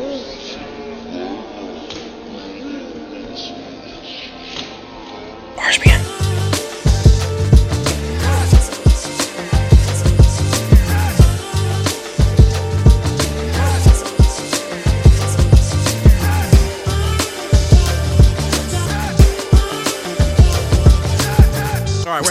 RSPN.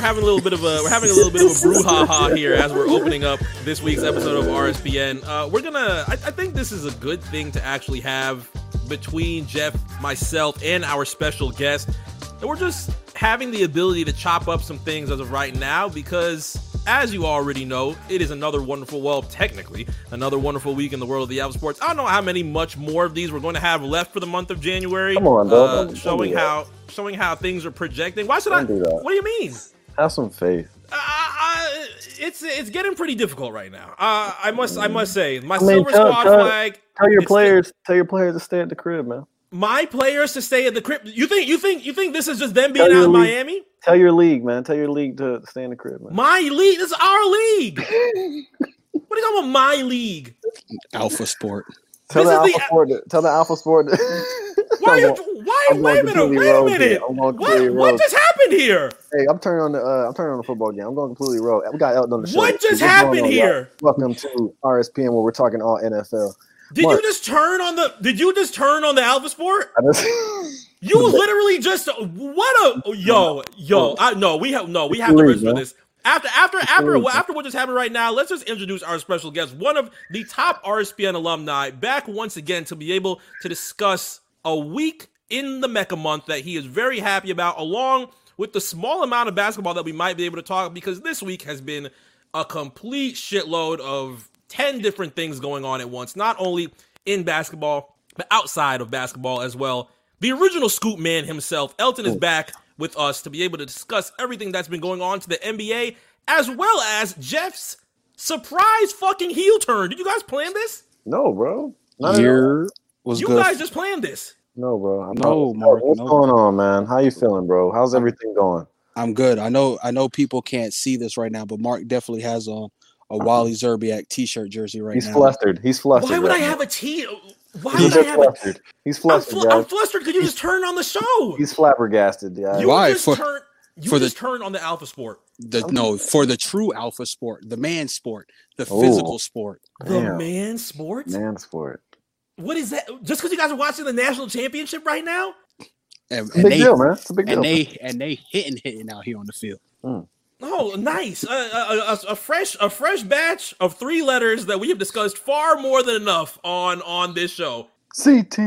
Having a little bit of a we're having a little bit of a brouhaha here as we're opening up this week's episode of RSPN. Uh, we're gonna, I, I think this is a good thing to actually have between Jeff, myself, and our special guest. That we're just having the ability to chop up some things as of right now because. As you already know, it is another wonderful, well, technically, another wonderful week in the world of the Alpha Sports. I don't know how many much more of these we're going to have left for the month of January. Come on, dog. uh, showing do how showing how things are projecting. Why should I? Don't do that. What do you mean? Have some faith. Uh, it's it's getting pretty difficult right now. Uh, I must I must say my I mean, silver tell- squad tell- flag. Tell your it's- players. Tell your players to stay at the crib, man. my players to stay at the crib. You think you think you think this is just them being Tell out your in league- Miami? Tell your league, man. Tell your league to stay in the crib, man. My league. This is our league. what are you talking about? My league. Alpha Sport. Tell this the Alpha the- Sport. To, tell the Alpha Sport. To, Why? Are you, why? I'm Wait a minute. Wait a minute. here. I'm going What? What just happened here? Hey, I'm turning on the. Uh, I'm turning on the football game. I'm going completely rogue. We got Elton on the show. What just happened on, here? y'all? Welcome to RSPN, where we're talking all NFL. Did Mark. you just turn on the? Did you just turn on the Alpha Sport? You literally just what a yo yo. I no, we have no, we have to register man. this. After after after after what just happened right now, let's just introduce our special guest, one of the top RSPN alumni, back once again to be able to discuss a week in the Mecca month that he is very happy about, along with the small amount of basketball that we might be able to talk because this week has been a complete shitload of 10 different things going on at once, not only in basketball, but outside of basketball as well. The original scoop man himself, Elton, is back with us to be able to discuss everything that's been going on to the NBA, as well as Jeff's surprise fucking heel turn. Did you guys plan this? no, bro. Not at all. Year was You good. guys just planned this. No, bro. I'm No, not- Mark, What's no. going on, man? How you feeling, bro? How's everything going? I'm good. I know. I know people can't see this right now, but Mark definitely has on a uh-huh. Wally Szczerbiak T-shirt jersey right He's now. He's flustered. He's flustered. Why would I right have a T? Why now. He's would I just have a? flustered. He's I'm, flustered, fl- I'm flustered because you just turned on the show. He's flabbergasted, guys. You Why? just For- turned. You for the- just turned on the Alpha Sport. The, no, for the true alpha sport, the man sport, the Oh. physical sport. The Damn. man sports. Man sport. What is that? Just because you guys are watching the national championship right now? And, It's a and big they deal, man. It's a big deal. and they and they hitting hitting out here on the field. Oh, nice! Uh, a, a, a fresh, a fresh batch of three letters that we have discussed far more than enough on on this show. CT.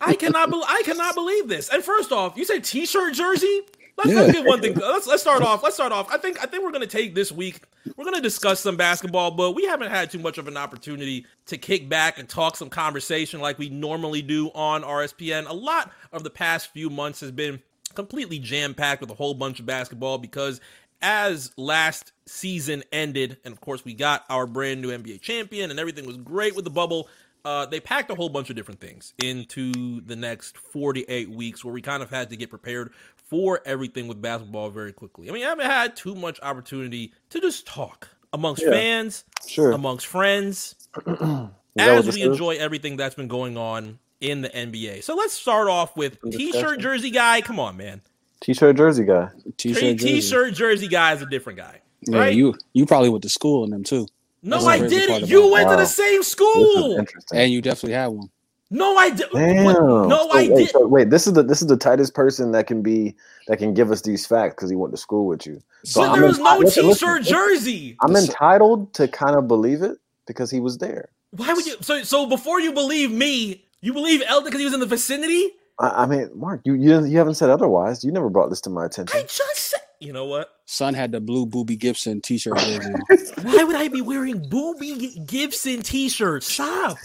I cannot, be- I cannot believe this. And first off, you said T-shirt jersey. Let's, Yeah. let's get one thing. Let's let's start off. Let's start off. I think I think we're gonna take this week. We're gonna discuss some basketball, but we haven't had too much of an opportunity to kick back and talk some conversation like we normally do on RSPN. A lot of the past few months has been completely jam packed with a whole bunch of basketball because as last season ended, and of course we got our brand new NBA champion, and everything was great with the bubble. Uh, they packed a whole bunch of different things into the next 48 weeks where we kind of had to get prepared for everything with basketball very quickly. I mean, I haven't had too much opportunity to just talk amongst Yeah. fans, Sure. amongst friends, Is that what as this we is? enjoy everything that's been going on in the NBA. So let's start off with t-shirt jersey guy. Come on, man. T-shirt jersey guy. T-shirt, jersey. T-shirt jersey guy is a different guy. Yeah, right? you you probably went to school in them too, No, I didn't. You it. went to the same school. and you definitely had one. No, I did. Damn. No, So, I wait, did. so wait, this is the this is the tightest person that can be that can give us these facts because he went to school with you. So But I'm there was no listen, T-shirt listen, jersey. I'm entitled to kind of believe it because he was there. Why would you? So, so before you believe me, you believe Elton because he was in the vicinity. I, I mean, Mark, you you, you haven't said otherwise. You never brought this to my attention. I just said. You know what? Son had the blue Boobie Gibson T-shirt jersey. Why would I be wearing Boobie Gibson T-shirts? Stop.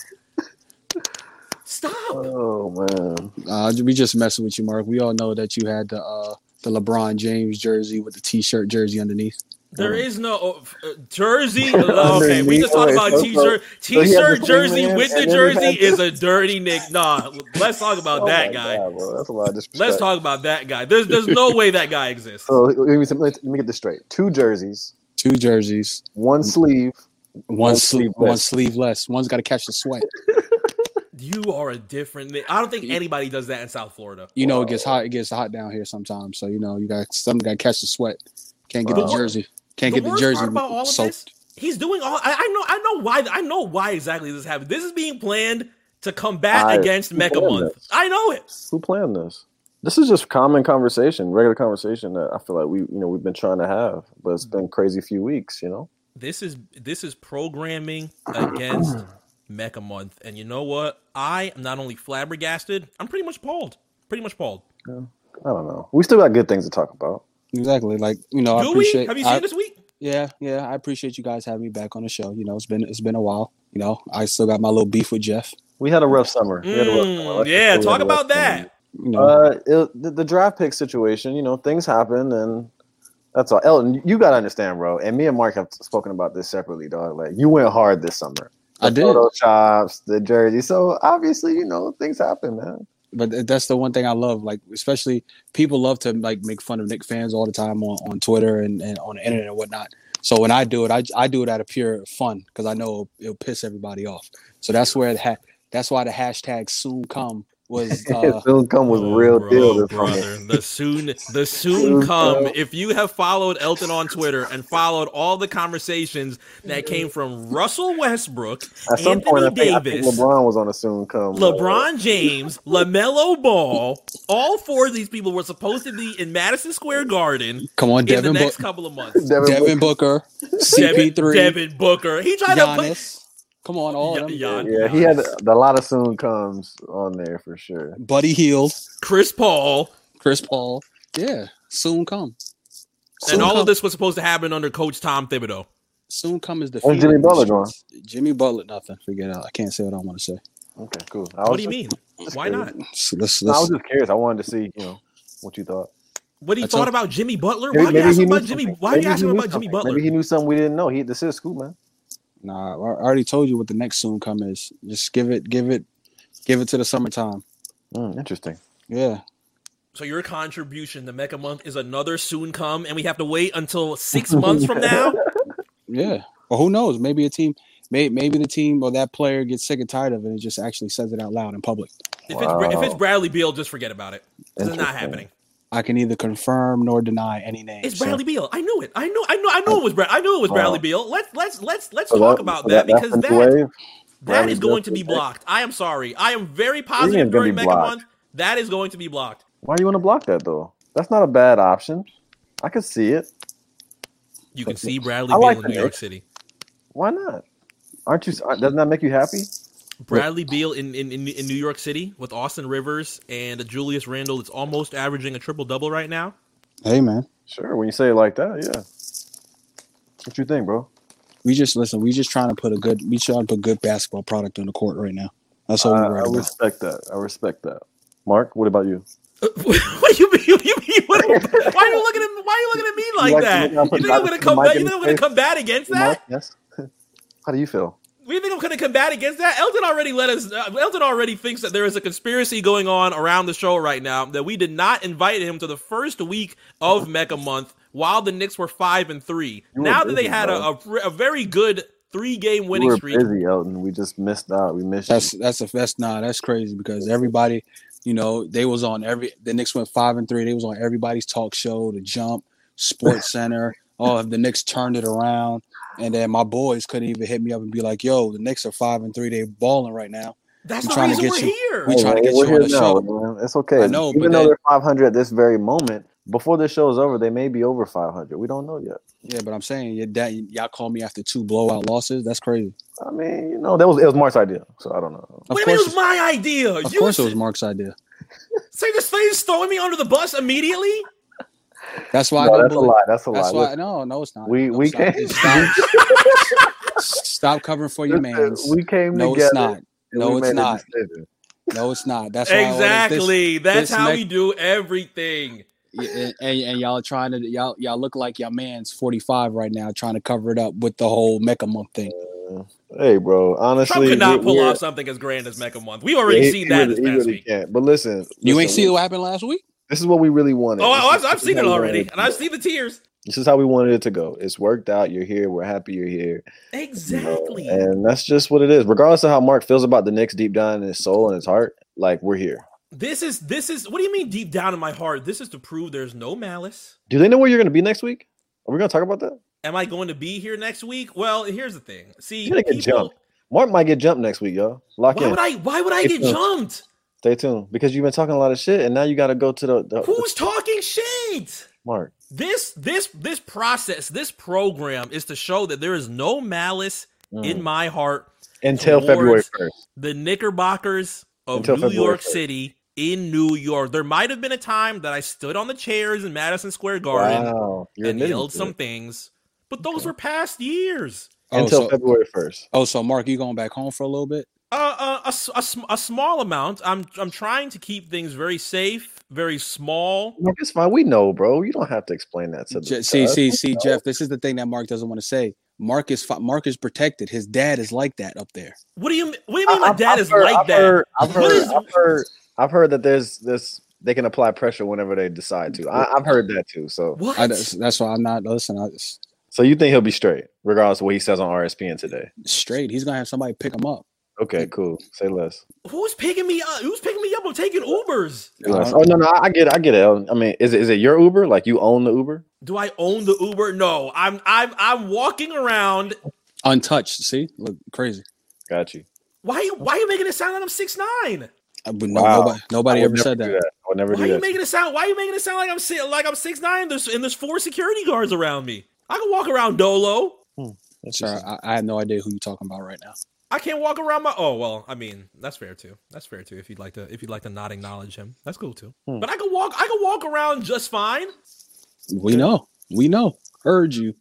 Stop. Oh man, Uh, we just messing with you, Mark. We all know that you had the uh, the LeBron James jersey with the T-shirt jersey underneath. There is no uh, jersey. Okay, we just talked about t-shirt. so he had T-shirt jersey with the and then he jersey is a dirty nick. Nah, let's talk about Oh that guy. God, bro. That's a lot of disrespect. Let's talk about that guy. There's there's no way that guy exists. So let me, let me get this straight: two jerseys, Two jerseys. one sleeve, One One sleeve, sleeve less. one sleeve less. One's got to catch the sweat. You are a different. I don't think anybody does that in South Florida. You know, it gets hot. It gets hot down here sometimes. So you know, you got some got to catch the sweat. Can't get Wow. the jersey. Can't the get the jersey about all of soaked. this, he's doing all. I, I know. I know why. I know why exactly this happened. This is being planned to combat I- against who Mecca Month. this? I know it. Who planned this? This is just common conversation, regular conversation that I feel like we, you know, we've been trying to have, but it's mm. been crazy few weeks, you know. This is this is programming against Mecca Month, and you know what? I am not only flabbergasted. I'm pretty much appalled. Pretty much appalled. Yeah. I don't know. We still got good things to talk about. Exactly. Like you know, I Do we? appreciate. Have you I- seen this week? Yeah, yeah. I appreciate you guys having me back on the show. You know, it's been it's been a while. You know, I still got my little beef with Jeff. We had a rough summer. We had a rough Mm, summer. Let's yeah, we talk had a rough about that. summer. You know, Uh, it, the, the draft pick situation, you know, things happen, and that's all. Elton, you gotta understand, bro. And me and Mark have spoken about this separately, dog. Like, you went hard this summer. I did. Photoshops, the jersey. So obviously, you know, things happen, man. but that's the one thing I love. Like, especially people love to like make fun of Nick fans all the time on, on Twitter and, and on the internet and whatnot. So when I do it, I, I do it out of pure fun because I know it'll, it'll piss everybody off. So that's where it ha- that's why the hashtag soon come was uh, Soon come was Oh, real bro, deal this brother. summer. The soon, the soon Soon come. come. If you have followed Elton on Twitter and followed all the conversations that came from Russell Westbrook, At some Anthony point, I think, I think LeBron was on a soon come. LeBron James, LaMelo Ball, all four of these people were supposed to be in Madison Square Garden come on in the Devin Book, next couple of months. Devin, Devin Booker, CP3, Devin Booker. He tried to play. Giannis. Come on, all of them. Yeah, yeah, he had a, a lot of soon comes on there for sure. Buddy Hield, Chris Paul, Chris Paul. Yeah, soon come. Soon and all come. of this was supposed to happen under Coach Tom Thibodeau. soon come is the Where's Jimmy Butler going? Jimmy Butler, nothing. Forget it. I can't say what I want to say. Okay, cool. I What do you just- mean? Why curious. not? So let's, No, I was just curious. I wanted to see, you know, what you thought. What he I thought told- about Jimmy Butler? Maybe- Why are you maybe he asking knew about Jimmy? something. Why are you Maybe he asking knew about Jimmy something. Butler? Maybe he knew something we didn't know. He this is school, man. Nah, I already told you what the next soon come is. Just give it, give it, give it to the summertime. Mm, interesting. Yeah, So your contribution to Mecca Month is another soon come, and we have to wait until six months from now. yeah. Well, who knows? Maybe a team, may, maybe the team or that player gets sick and tired of it and just actually says it out loud in public. If it's if it's Bradley Beal, just forget about it. This is not happening. I can neither confirm nor deny any name. It's so- Bradley Beal. I knew it. I know. I know. I know it was Brad. I knew it was Wow. Oh. Bradley Beal. Let's let's let's let's So talk that- about so that, that's because that wave? that Bradley is going to be is next. blocked. I am sorry. I am very positive during be Mecca blocked? Month. That is going to be blocked. Why do you want to block that though? That's not a bad option. I could see it. You can see Bradley I Beal like in New York City. Why not? Aren't you? Doesn't that make you happy? Bradley Beal in, in, in, in New York City with Austin Rivers and Julius Randle. It's almost averaging a triple double right now. Hey man, Sure. When you say it like that, yeah. What you think, bro? we just listen. We just trying to put a good. We trying to put good basketball product on the court right now. That's all I, we're I worried about. respect that. I respect that. Mark, what about you? what you mean? You mean what, why are you looking at why are you looking at me like like- that? you like You put think I'm gonna come back? You think I'm gonna face? combat against that? Mark, yes. How do you feel? We think I'm going to combat against that? Elton already let us. Uh, Elton already thinks that there is a conspiracy going on around the show right now that we did not invite him to the first week of Mecca Month while the Knicks were five and three. You were Now that they had a, a, a very good three game winning we were streak. busy, Elton. We just missed out. We missed That's you. that's a that's nah, that's crazy because everybody, you know, they was on every the Knicks went five and three. They was on everybody's talk show, the jump, Sports Center. oh, the Knicks turned it around. And then my boys couldn't even hit me up and be like, yo, the Knicks are five and three. They balling right now. That's I'm the trying to reason get we're you- here. We're trying to get we're you on here the now, show. man. It's okay. I know, Even but though then- they're 500 at this very moment, before this show is over, they may be over 500. We don't know yet. Yeah, but I'm saying your dad, y'all call me after two blowout losses. That's crazy. I mean, you know, that was it was Mark's idea, so I don't know. Of What do you mean it course, was my idea? of you course, it s- was Mark's idea. So you're just, so you're just throwing me under the bus immediately? That's why I No, don't that's a lie. That's a That's lie. why no, no, it's not. We- No, we it's can't- Stop, stop covering for your man. we came No, together. it's not. No, it's not. No, it's not. That's why all this- Exactly. That's this how mech- we do everything. And, and, and y'all trying to y'all y'all look like your man's 45 right now trying to cover it up with the whole mecca month thing uh, Hey, bro. Honestly, Trump could not pull off something as grand as Mecca Month. We already he- seen he that really- this he past really week. can't. But listen, you ain't listen, see what happened last week This is what we really wanted. Oh, oh is- I've, I've seen it already, and I've seen the tears. This is how we wanted it to go. It's worked out. You're here. We're happy you're here. you know, Exactly. and that's just what it is. Regardless of how Mark feels about the Knicks deep down in his soul and his heart, like we're here. This is this is what do you mean deep down in my heart? This is to prove there's no malice. Do they know where you're going to be next week? Are we going to talk about that? Am I going to be here next week? Well, here's the thing. See, gonna people. Mark might get jumped next week, y'all. Lock why in. would I why would I get jumped? Stay tuned because you've been talking a lot of shit, and now you got to go to the, the, Who's talking shit? Mark. This this this process, this program is to show that there is no malice in Mm. my heart. Until towards- February first. The Knickerbockers of Until New February York 1st. City in New York. There might have been a time that I stood on the chairs in Madison Square Garden Wow, and yelled some it. things, but those Okay. were past years. Oh, Until so, February first. oh, so Mark, you going back home for a little bit? Uh, uh, a, s- a sm- a small amount. I'm I'm trying to keep things very safe, very small. Mark, it's fine. We know, bro. You don't have to explain that to the Je- see, us. see, We see, know. Jeff. This is the thing that Mark doesn't want to say. Mark is Mark is protected. His dad is like that up there. What do you What do you mean? I- My I've- dad I've is heard- like I've that. Heard, I've heard, is- I've heard, I've heard that there's this. They can apply pressure whenever they decide to. I, I've heard that too. So, What? I, that's, that's why I'm not listening. I, it's so you think he'll be straight, regardless of what he says on RSPN today? straight. He's gonna have somebody pick him up. Okay, cool. Say less. Who's picking me up? Who's picking me up? I'm taking Ubers. Oh no, no, I get it. I get it. I mean, is it is it your Uber? Like you own the Uber? Do I own the Uber? No. I'm I'm I'm walking around. Untouched. See, look crazy. Got you. Why you Why you making it sound like I'm six nine? No, Wow. nobody, nobody ever said do that. I would never Why do are you that. making it sound? Why are you making it sound like I'm si- like I'm six nine? There's and there's four security guards around me. I can walk around Dolo. Hmm, Sorry, I, I have no idea who you're talking about right now. I can't walk around my. Oh well, I mean that's fair too. That's fair too. If you'd like to, if you'd like to not acknowledge him, that's cool too. Hmm. But I can walk. I can walk around just fine. We know. We know. Heard you.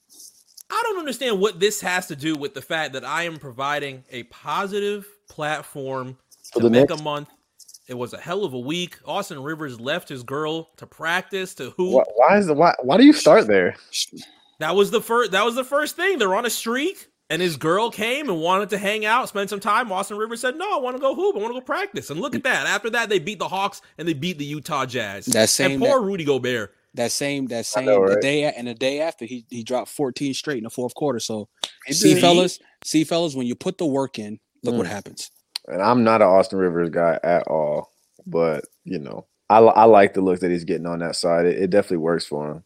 I don't understand what this has to do with the fact that I am providing a positive platform For to make Knicks? a month. It was a hell of a week. Austin Rivers left his girl to practice to who? Why, why is the why? Why do you start there? That was the first. That was the first thing. They're on a streak, and his girl came and wanted to hang out, spend some time. Austin Rivers said, "No, I want to go hoop. I want to go practice." And look at that. After that, they beat the Hawks and they beat the Utah Jazz. That same- and poor Rudy Gobert. That same that same know, the day and the day after he he dropped 14 straight in the fourth quarter. So He see fellas, see fellas, when you put the work in, look what Mm. happens. And I'm not an Austin Rivers guy at all, but you know, I, I like the look that he's getting on that side. It, it definitely works for him.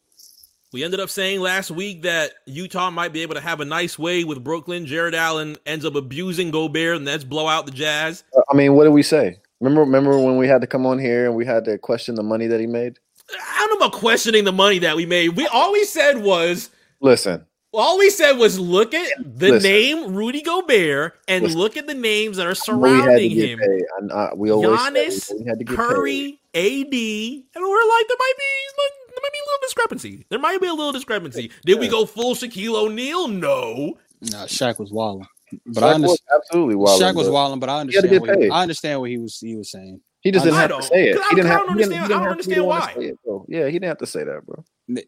We ended up saying last week that Utah might be able to have a nice way with Brooklyn. Jarrett Allen ends up abusing Gobert, and that's blow out the Jazz. I mean, what did we say? Remember, remember when we had to come on here and we had to question the money that he made? I don't know about questioning the money that we made. We all we said was Listen, all we said was look at the Listen. name Rudy Gobert and Listen. look at the names that are we had to surrounding him. And, uh, we always Giannis, we had to get paid. Curry, AD, and we're like there might be there might be a little discrepancy. There might be a little discrepancy. Did we go full Shaquille O'Neal? No. Nah, Shaq was wilding. But Shaq I understand. was absolutely wild. Shaq was wilding, but I understand. What he. I understand what he was he was saying. He just didn't have to say it. 'cause I- He didn't I have. don't he didn't- he I didn't don't have- he understand why. it. Yeah, he didn't have to say that, bro.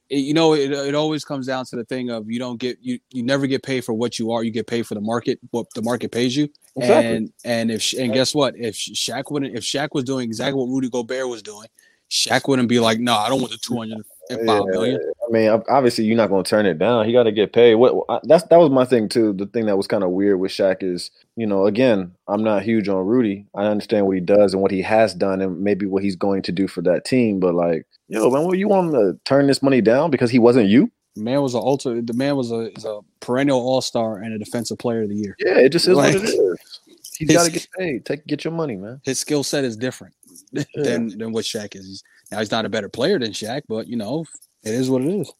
You know, it, it always comes down to the thing of you don't get you you never get paid for what you are. You get paid for the market, what the market pays you. Exactly. And and if and guess what? If Shaq wouldn't, if Shaq was doing exactly what Rudy Gobert was doing, Shaq wouldn't be like, no, I don't want the two hundred and five million. I mean, obviously, you're not going to turn it down. He got to get paid. What that's that was my thing too. The thing that was kind of weird with Shaq is, you know, again, I'm not huge on Rudy. I understand what he does and what he has done, and maybe what he's going to do for that team. But like, yo, man, what you want to turn this money down because he wasn't you? The man was a ultra. The man was a, is a perennial All Star and a Defensive Player of the Year. Yeah, it just is Like, what it is. He's got to get paid. Take get your money, man. His skill set is different than than what Shaq is. He's, now he's not a better player than Shaq, but you know, it is what it is.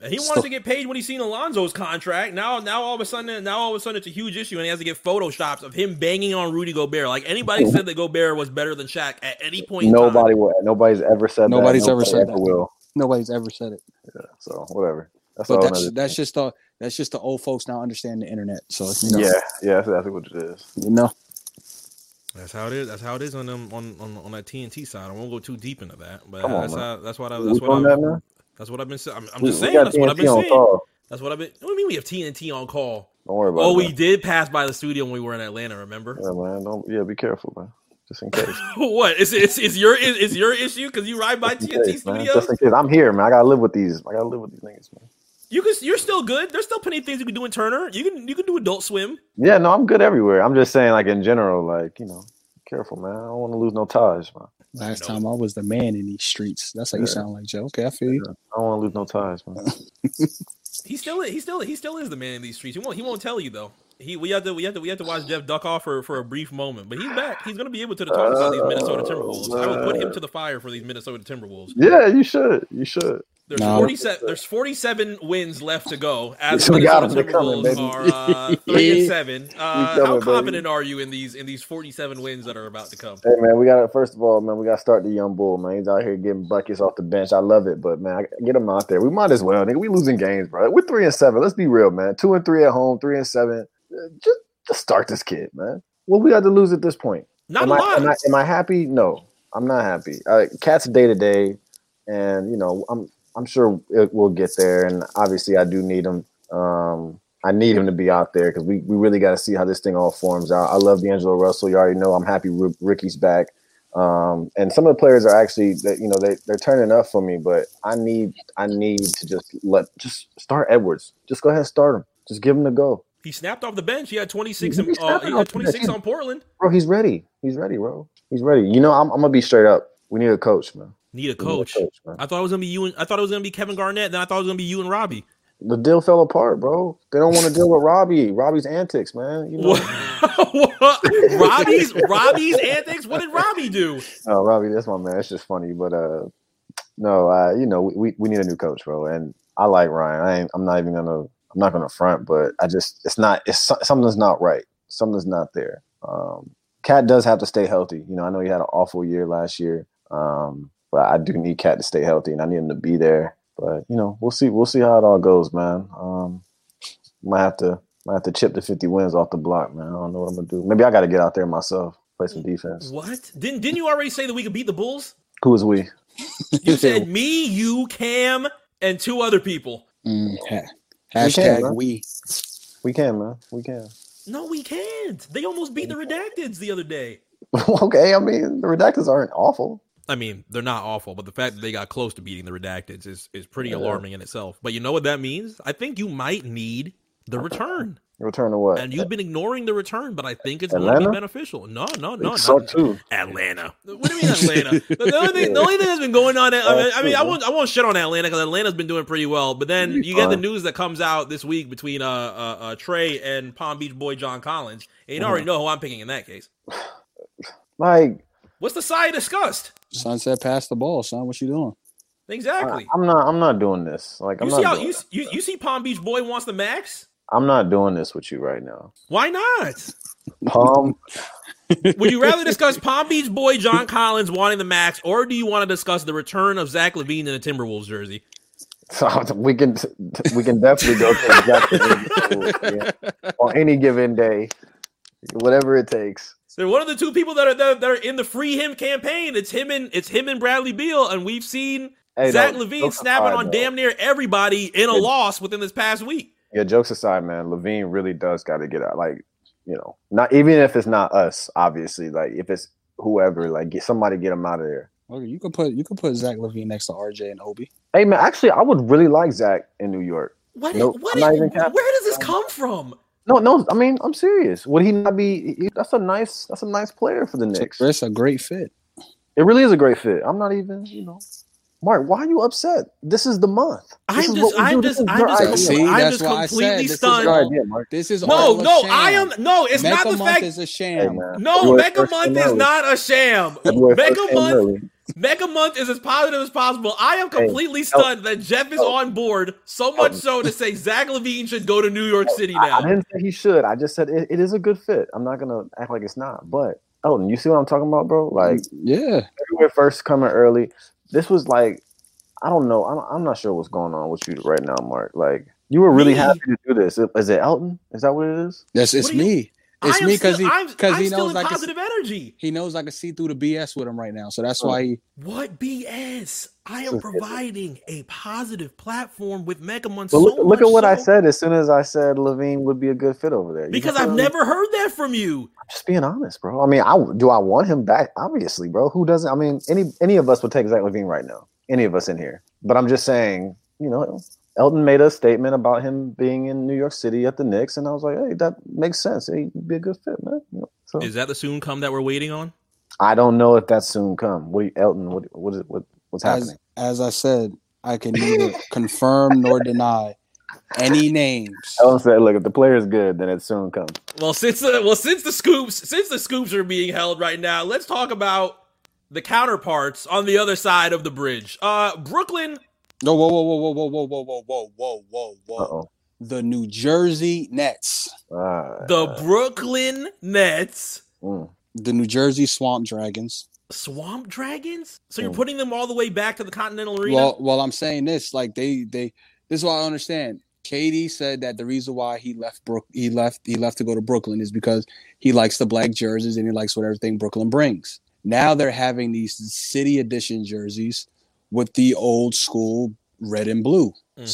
And he Still- wants to get paid when he's seen Alonzo's contract. Now, now all of a sudden, now all of a sudden, it's a huge issue, and he has to get photoshops of him banging on Rudy Gobert. Like anybody said that Gobert was better than Shaq at any point. in time. Nobody will. Nobody's ever said Nobody's that. ever said that. Will. Nobody's ever said it. Yeah. So whatever. That's But that's that's thing. just the that's just the old folks now understand the internet. So you know, yeah, yeah. That's exactly what it is. you know. That's how it is. That's how it is on them on, on on that TNT side. I won't go too deep into that, but on, that's man. how, that's what I We that's what I've, that that's what I've been saying. I'm, I'm We- just saying that's what I've been saying. call. That's what I've been. What do you mean we have TNT on call? Don't worry about Oh, it. we did pass by the studio when we were in Atlanta. Remember? Yeah, man. Don't. Yeah, be careful, man. Just in case. what is is is your is, your issue because you ride by Just TNT case, man. studios? Just in case. I'm here, man. I gotta live with these. I gotta live with these niggas, man. You can. You're still good. There's still plenty of things you can do in Turner. You can. You can do Adult Swim. Yeah, no, I'm good everywhere. I'm just saying, like in general, like you know, careful, man. I don't want to lose no ties, man. Last No. time I was the man in these streets. That's how you sound like Joe. Okay, I feel you. I don't want to lose no ties, man. He still. He still. He still is the man in these streets. He won't. He won't tell you though. He. We have to. We have to. We have to watch Jeff duck off for for a brief moment, but he's back. He's gonna be able to talk about these Minnesota Timberwolves. I will put him to the fire for these Minnesota Timberwolves. yeah, you should. You should. There's No. 47. There's 47 wins left to go. As the We got Minnesota 'em. They're coming, baby. are uh, three and seven. Uh, coming, how baby. confident are you in these in these 47 wins that are about to come? Hey man, we got to first of all, man, we got to start the young bull, man. He's out here getting buckets off the bench. I love it, but man, get him out there. We might as well, nigga. We losing games, bro. We're three and seven. Let's be real, man. Two and three at home, three and seven. Uh, Just, just start this kid, man. What we got to lose at this point? Not am, a I, lot. am, I, am I happy? No, I'm not happy. Uh, KAT's day to day, and you know, I'm I'm sure it will get there. And obviously, I do need him. Um, I need him to be out there because we, we really got to see how this thing all forms out. I love D'Angelo Russell. You already know I'm happy Ri- Ricky's back. Um, and some of the players are actually that you know they they're turning up for me, but I need I need to just let just start Edwards. Just go ahead and start him. Just give him the go, he snapped off the bench. He had 26. He In, uh, he had 26 on Portland. bro. He's ready. He's ready, bro. He's ready. You know I'm, I'm gonna be straight up. We need a coach, man. Need a We need a coach. I thought it was gonna be you and I thought it was gonna be Kevin Garnett. Then I thought it was gonna be you and Robbie. The deal fell apart, bro. They don't want to deal with Robbie. Robbie's antics, man. You know, What? Robbie's Robbie's antics. What did Robbie do? no, Robbie, that's my man. It's just funny, but uh, no, uh, you know, we, we need a new coach, bro. And I like Ryan. I ain't, I'm not even gonna, I'm not gonna front, but I just, it's not, it's something's not right. Something's not there. Um, KAT does have to stay healthy. You know, I know he had an awful year last year, um, but I do need KAT to stay healthy, and I need him to be there. But you know, we'll see, we'll see how it all goes, man. Um, might have to, might have to chip the 50 wins off the block, man. I don't know what I'm gonna do. Maybe I got to get out there myself, play some defense. What? Didn't didn't you already say that we could beat the Bulls? Who is we? You said me, you, Cam, and two other people. Mm, ha- We can, hashtag man. we. We can, man. We can. No, we can't. They almost beat the Redacteds the other day. okay, I mean the redactors aren't awful. I mean, they're not awful, but the fact that they got close to beating the Redacteds is, is pretty Yeah. alarming in itself. But you know what that means? I think you might need the return. Return to what? And you've been ignoring the return, but I think it's going to be Atlanta? beneficial. No, no, no. They not- too. Atlanta. What do you mean Atlanta? the, the only thing, the only thing that's been going on, I mean, I, mean, I won't, I won't shit on Atlanta because Atlanta's been doing pretty well. But then You'll be you get the news that comes out this week between uh, uh, uh Trae and Palm Beach boy John Collins. And you Mm-hmm. already know who I'm picking in that case. Like What's the side discussed? Son said, "Pass the ball, son. What you doing?" Exactly. I, am not. I'm not doing this. Like I'm you see not. how you, it. you you see Palm Beach boy wants the max? I'm not doing this with you right now. Why not? Palm. Would you rather discuss Palm Beach boy John Collins wanting the max, or do you want to discuss the return of Zach LaVine in a Timberwolves jersey? so we can we can definitely go to the yeah, on any given day, whatever it takes. They're one of the two people that are that, that are in the free him campaign. It's him and it's him and Bradley Beal, and we've seen Hey, Zach no, LaVine jokes snapping aside, on though. damn near everybody in a Yeah. loss within this past week. Yeah, jokes aside, man, LaVine really does got to get out. Like, you know, not even if it's not us, obviously. Like, if it's whoever, like, get somebody get him out of there. Okay, you could put you could put Zach LaVine next to RJ and Obi. Hey, man, actually, I would really like Zach in New York. What? Nope, what is- even where does this come from? No, no, I mean, I'm serious. Would he not be? he- That's a nice. That's a nice player for the Knicks. It's a great fit. It really is a great fit. I'm not even, you know, Mark. Why are you upset? This is the month. This I'm just, I'm just, This I'm just. See, I'm that's just why I said completely this is stunned. Your idea, Mark. This is No, all a no, sham. I am no. It's Mecca not the month fact. is a sham. man. No, February Mega Month is not a sham. February 1st Mega Month, early. Mega Month is as positive as possible. I am Hey, completely stunned that Jeff is oh. on board so much so to say Zach LaVine should go to New York City now. I didn't say he should. I just said it, it is a good fit. I'm not gonna act like it's not. But Elton, you see what I'm talking about, bro? Like yeah. February first coming early. This was like, I don't know. I'm, I'm not sure what's going on with you right now, Mark. Like you were really Me? happy to do this. Is it Elton? Is that what it is? Yes, it's you- me. It's I am me because still- he because he knows in I can positive energy. he knows I can see through the BS with him right now. So that's Oh. why he What BS? I am providing a positive platform with Mega Month. But so look, look at what I said as soon as I said LaVine would be a good fit over there. You Because I've feel me? never heard that from you. I'm just being honest, bro. I mean, I do I want him back? Obviously, bro. Who doesn't? I mean, any any of us would take Zach LaVine right now. Any of us in here. But I'm just saying, you know, Elton made a statement about him being in New York City at the Knicks, and I was like, hey, that makes sense. He'd be a good fit, man. You know, so Is that the soon come that we're waiting on? I don't know if that's soon come. What Elton? What what is what what's happening? As, as I said, I can neither confirm nor deny any names. Elton said, "Look, if the player is good, then it's soon come." Well, since the well since the scoops since the scoops are being held right now, let's talk about the counterparts on the other side of the bridge. Uh, Brooklyn. No, whoa, whoa, whoa, whoa, whoa, whoa, whoa, whoa, whoa, whoa, whoa. Uh-oh. The New Jersey Nets, Ah, The Brooklyn Nets. mm. the New Jersey Swamp Dragons. Swamp Dragons? So you're Hmm. putting them all the way back to the Continental Arena? Well, well, I'm saying this, like they, they, this is what I understand. Katie said that the reason why he left Brook, he left, he left to go to Brooklyn is because he likes the black jerseys and he likes what everything Brooklyn brings. Now they're having these city edition jerseys with the old school red and blue. Mhm.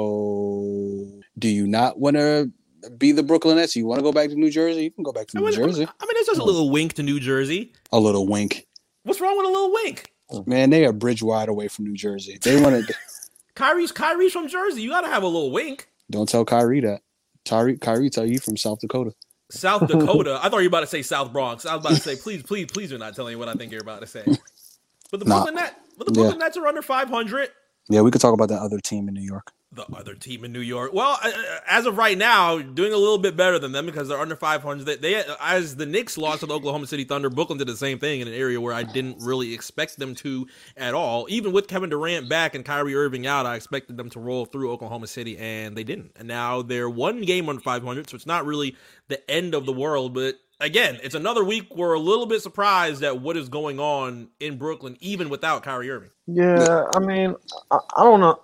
So, do you not want to be the Brooklyn Nets? You want to go back to New Jersey? You can go back to I New mean, Jersey. I mean, it's just a little wink to New Jersey. A little wink, What's wrong with a little wink? man. They are bridge wide away from New Jersey. They want to. Kyrie's Kyrie's from Jersey. You got to have a little wink. Don't tell Kyrie that. Kyrie, Kyrie, tell you from South Dakota. South Dakota. I thought you were about to say South Bronx. I was about to say, please, please, please do not tell me what I think you're about to say. But the Nah. Brooklyn Nets, but the Yeah. Brooklyn Nets are under 500. Yeah, we could talk about that other team in New York. The other team in New York. Well, uh, as of right now, doing a little bit better than them because they're under 500. They, they as the Knicks lost to the Oklahoma City Thunder, Brooklyn did the same thing in an area where I didn't really expect them to at all. Even with Kevin Durant back and Kyrie Irving out, I expected them to roll through Oklahoma City, and they didn't. And now they're one game under 500, so it's not really the end of the world. But again, it's another week we're a little bit surprised at what is going on in Brooklyn, even without Kyrie Irving. Yeah, I mean, I, I don't know.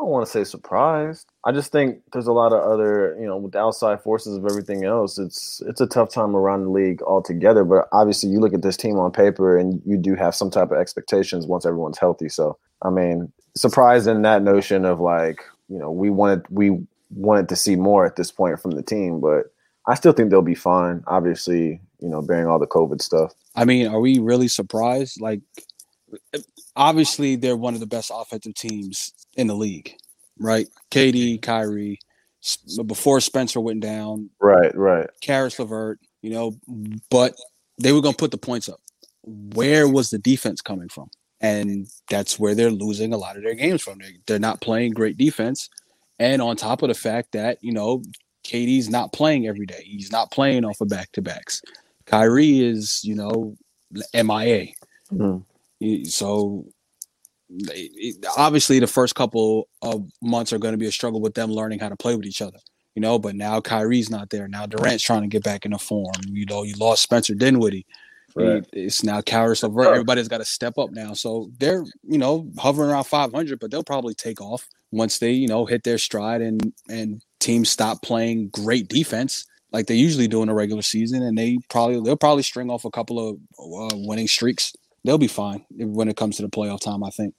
I don't want to say surprised. I just think there's a lot of other, you know, with the outside forces of everything else. It's it's a tough time around the league altogether. But obviously, you look at this team on paper, and you do have some type of expectations once everyone's healthy. So, I mean, surprised in that notion of like, you know, we wanted we wanted to see more at this point from the team, but I still think they'll be fine. Obviously, you know, bearing all the COVID stuff. I mean, are we really surprised? Like, obviously, they're one of the best offensive teams in the league, right? KD, Kyrie, before Spencer went down, Right, right. Caris LeVert, you know, but they were going to put the points up. Where was the defense coming from? And that's where they're losing a lot of their games from. They're not playing great defense. And on top of the fact that, you know, KD's not playing every day, he's not playing off of back to backs. Kyrie is, you know, MIA. Mhm. So obviously, the first couple of months are going to be a struggle with them learning how to play with each other you know. But now Kyrie's not there. Now Durant's trying to get back into form. You know, you lost Spencer Dinwiddie. Right. It's now Caris LeVert. Everybody's got to step up now. So they're, you know, hovering around 500, but they'll probably take off once they, you know, hit their stride and and teams stop playing great defense like they usually do in the regular season, and they probably they'll probably string off a couple of uh, winning streaks. They'll be fine when it comes to the playoff time. I think.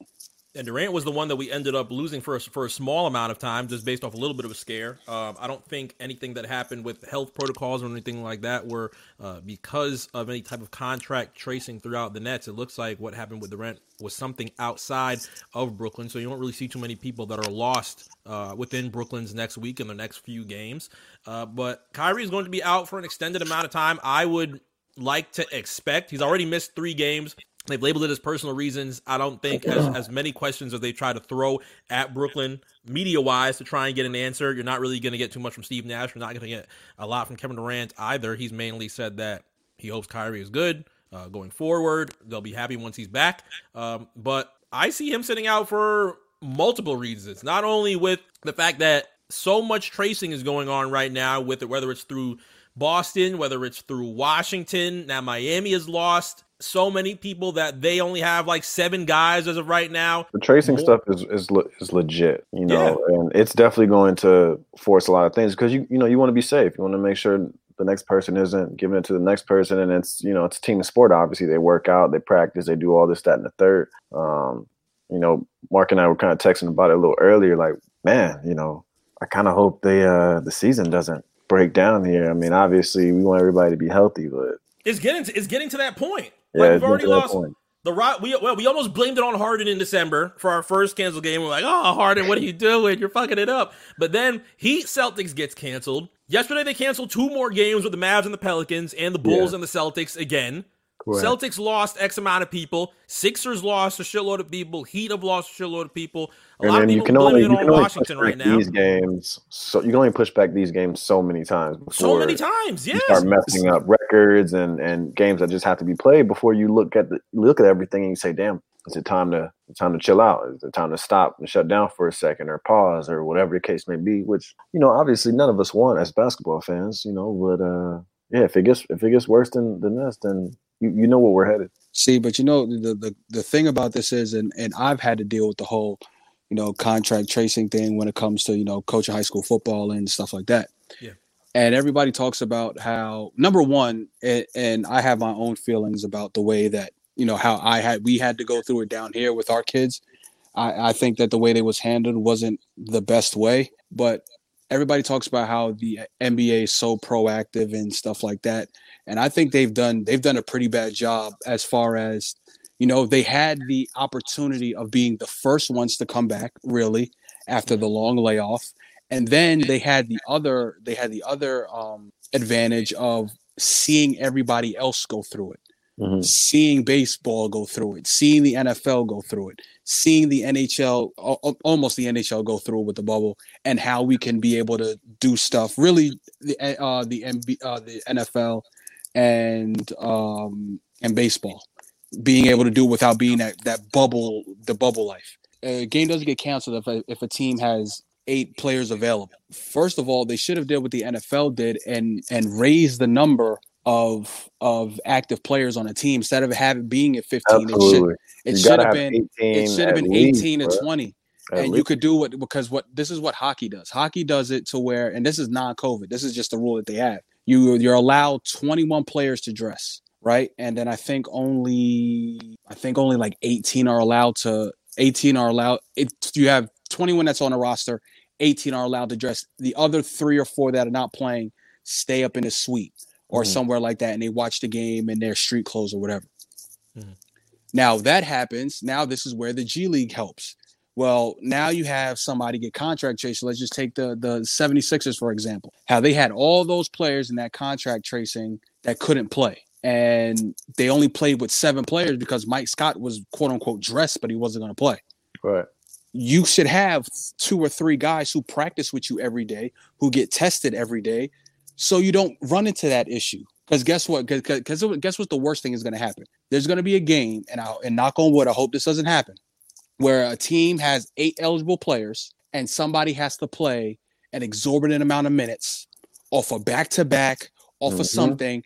And Durant was the one that we ended up losing for a, for a small amount of time, just based off a little bit of a scare. Um, I don't think anything that happened with health protocols or anything like that were uh, because of any type of contract tracing throughout the Nets. It looks like what happened with Durant was something outside of Brooklyn, so you don't really see too many people that are lost uh, within Brooklyn's next week and the next few games. Uh, but Kyrie is going to be out for an extended amount of time. I would like to expect he's already missed three games. They've labeled it as personal reasons. I don't think as, as many questions as they try to throw at Brooklyn media wise to try and get an answer. You're not really going to get too much from Steve Nash. You're not going to get a lot from Kevin Durant either. He's mainly said that he hopes Kyrie is good uh, going forward. They'll be happy once he's back. Um, but I see him sitting out for multiple reasons. Not only with the fact that so much tracing is going on right now with it, whether it's through Boston, whether it's through Washington. Now Miami has lost so many people that they only have like seven guys as of right now. The tracing More- stuff is is le- is legit, you know, and it's definitely going to force a lot of things because you you know you want to be safe. You want to make sure the next person isn't giving it to the next person, and it's you know it's a team sport. Obviously, they work out, they practice, they do all this, that, and the third. Um, you know, Mark and I were kind of texting about it a little earlier. Like, man, you know, I kind of hope they uh the season doesn't break down here. I mean, obviously, we want everybody to be healthy, but It's getting to, it's getting to that point. Yeah, like we've already getting to that lost point. The Rock, we well, we almost blamed it on Harden in December for our first canceled game. We're like, oh, Harden, what are you doing? You're fucking it up. But then Heat Celtics gets canceled. Yesterday they canceled two more games with the Mavs and the Pelicans and the Bulls yeah. and the Celtics again. Correct. Celtics lost X amount of people. Sixers lost a shitload of people. Heat have lost a shitload of people. A and lot of people you can only, you can Washington right now. These games, so you can only push back these games so many times. so many times, yeah. Start messing up records and and games that just have to be played before you look at the look at everything and you say, "Damn, is it time to time to chill out? Is it time to stop and shut down for a second or pause or whatever the case may be?" Which you know, obviously, none of us want as basketball fans, you know. But uh, yeah, if it gets if it gets worse than than this, then you, you know where we're headed. See, but you know the, the the thing about this is, and and I've had to deal with the whole, you know, contract tracing thing when it comes to you know coaching high school football and stuff like that. Yeah. And everybody talks about how number one, and, and I have my own feelings about the way that you know how I had we had to go through it down here with our kids. I, I think that the way they was handled wasn't the best way, but everybody talks about how the NBA is so proactive and stuff like that. And I think they've done they've done a pretty bad job as far as you know they had the opportunity of being the first ones to come back really after the long layoff. And then they had the other they had the other um, advantage of seeing everybody else go through it mm-hmm. seeing baseball go through it seeing the nfl go through it seeing the nhl almost the nhl go through with the bubble and how we can be able to do stuff really the uh, the, MB, uh, the nfl and um, and baseball, being able to do it without being that that bubble, the bubble life. A game doesn't get canceled if a, if a team has eight players available. First of all, they should have did what the NFL did and and raise the number of of active players on a team instead of having being at 15 Absolutely. it should, it should have been it should have been 18 least, to 20 at and least. you could do what because what this is what hockey does hockey does it to where and this is non-covid this is just the rule that they have you you're allowed 21 players to dress, right? And then I think only I think only like 18 are allowed to 18 are allowed it, you have 21 that's on a roster, 18 are allowed to dress. The other 3 or 4 that are not playing stay up in a suite or mm-hmm. somewhere like that and they watch the game in their street clothes or whatever. Mm-hmm. Now that happens, now this is where the G League helps. Well, now you have somebody get contract traced. Let's just take the the 76ers, for example. How they had all those players in that contract tracing that couldn't play. And they only played with seven players because Mike Scott was quote unquote dressed, but he wasn't going to play. Right. You should have two or three guys who practice with you every day, who get tested every day, so you don't run into that issue. Because guess what? Because guess what? The worst thing is going to happen. There's going to be a game, and I and knock on wood, I hope this doesn't happen where a team has eight eligible players and somebody has to play an exorbitant amount of minutes off a back to back, off mm-hmm. of something,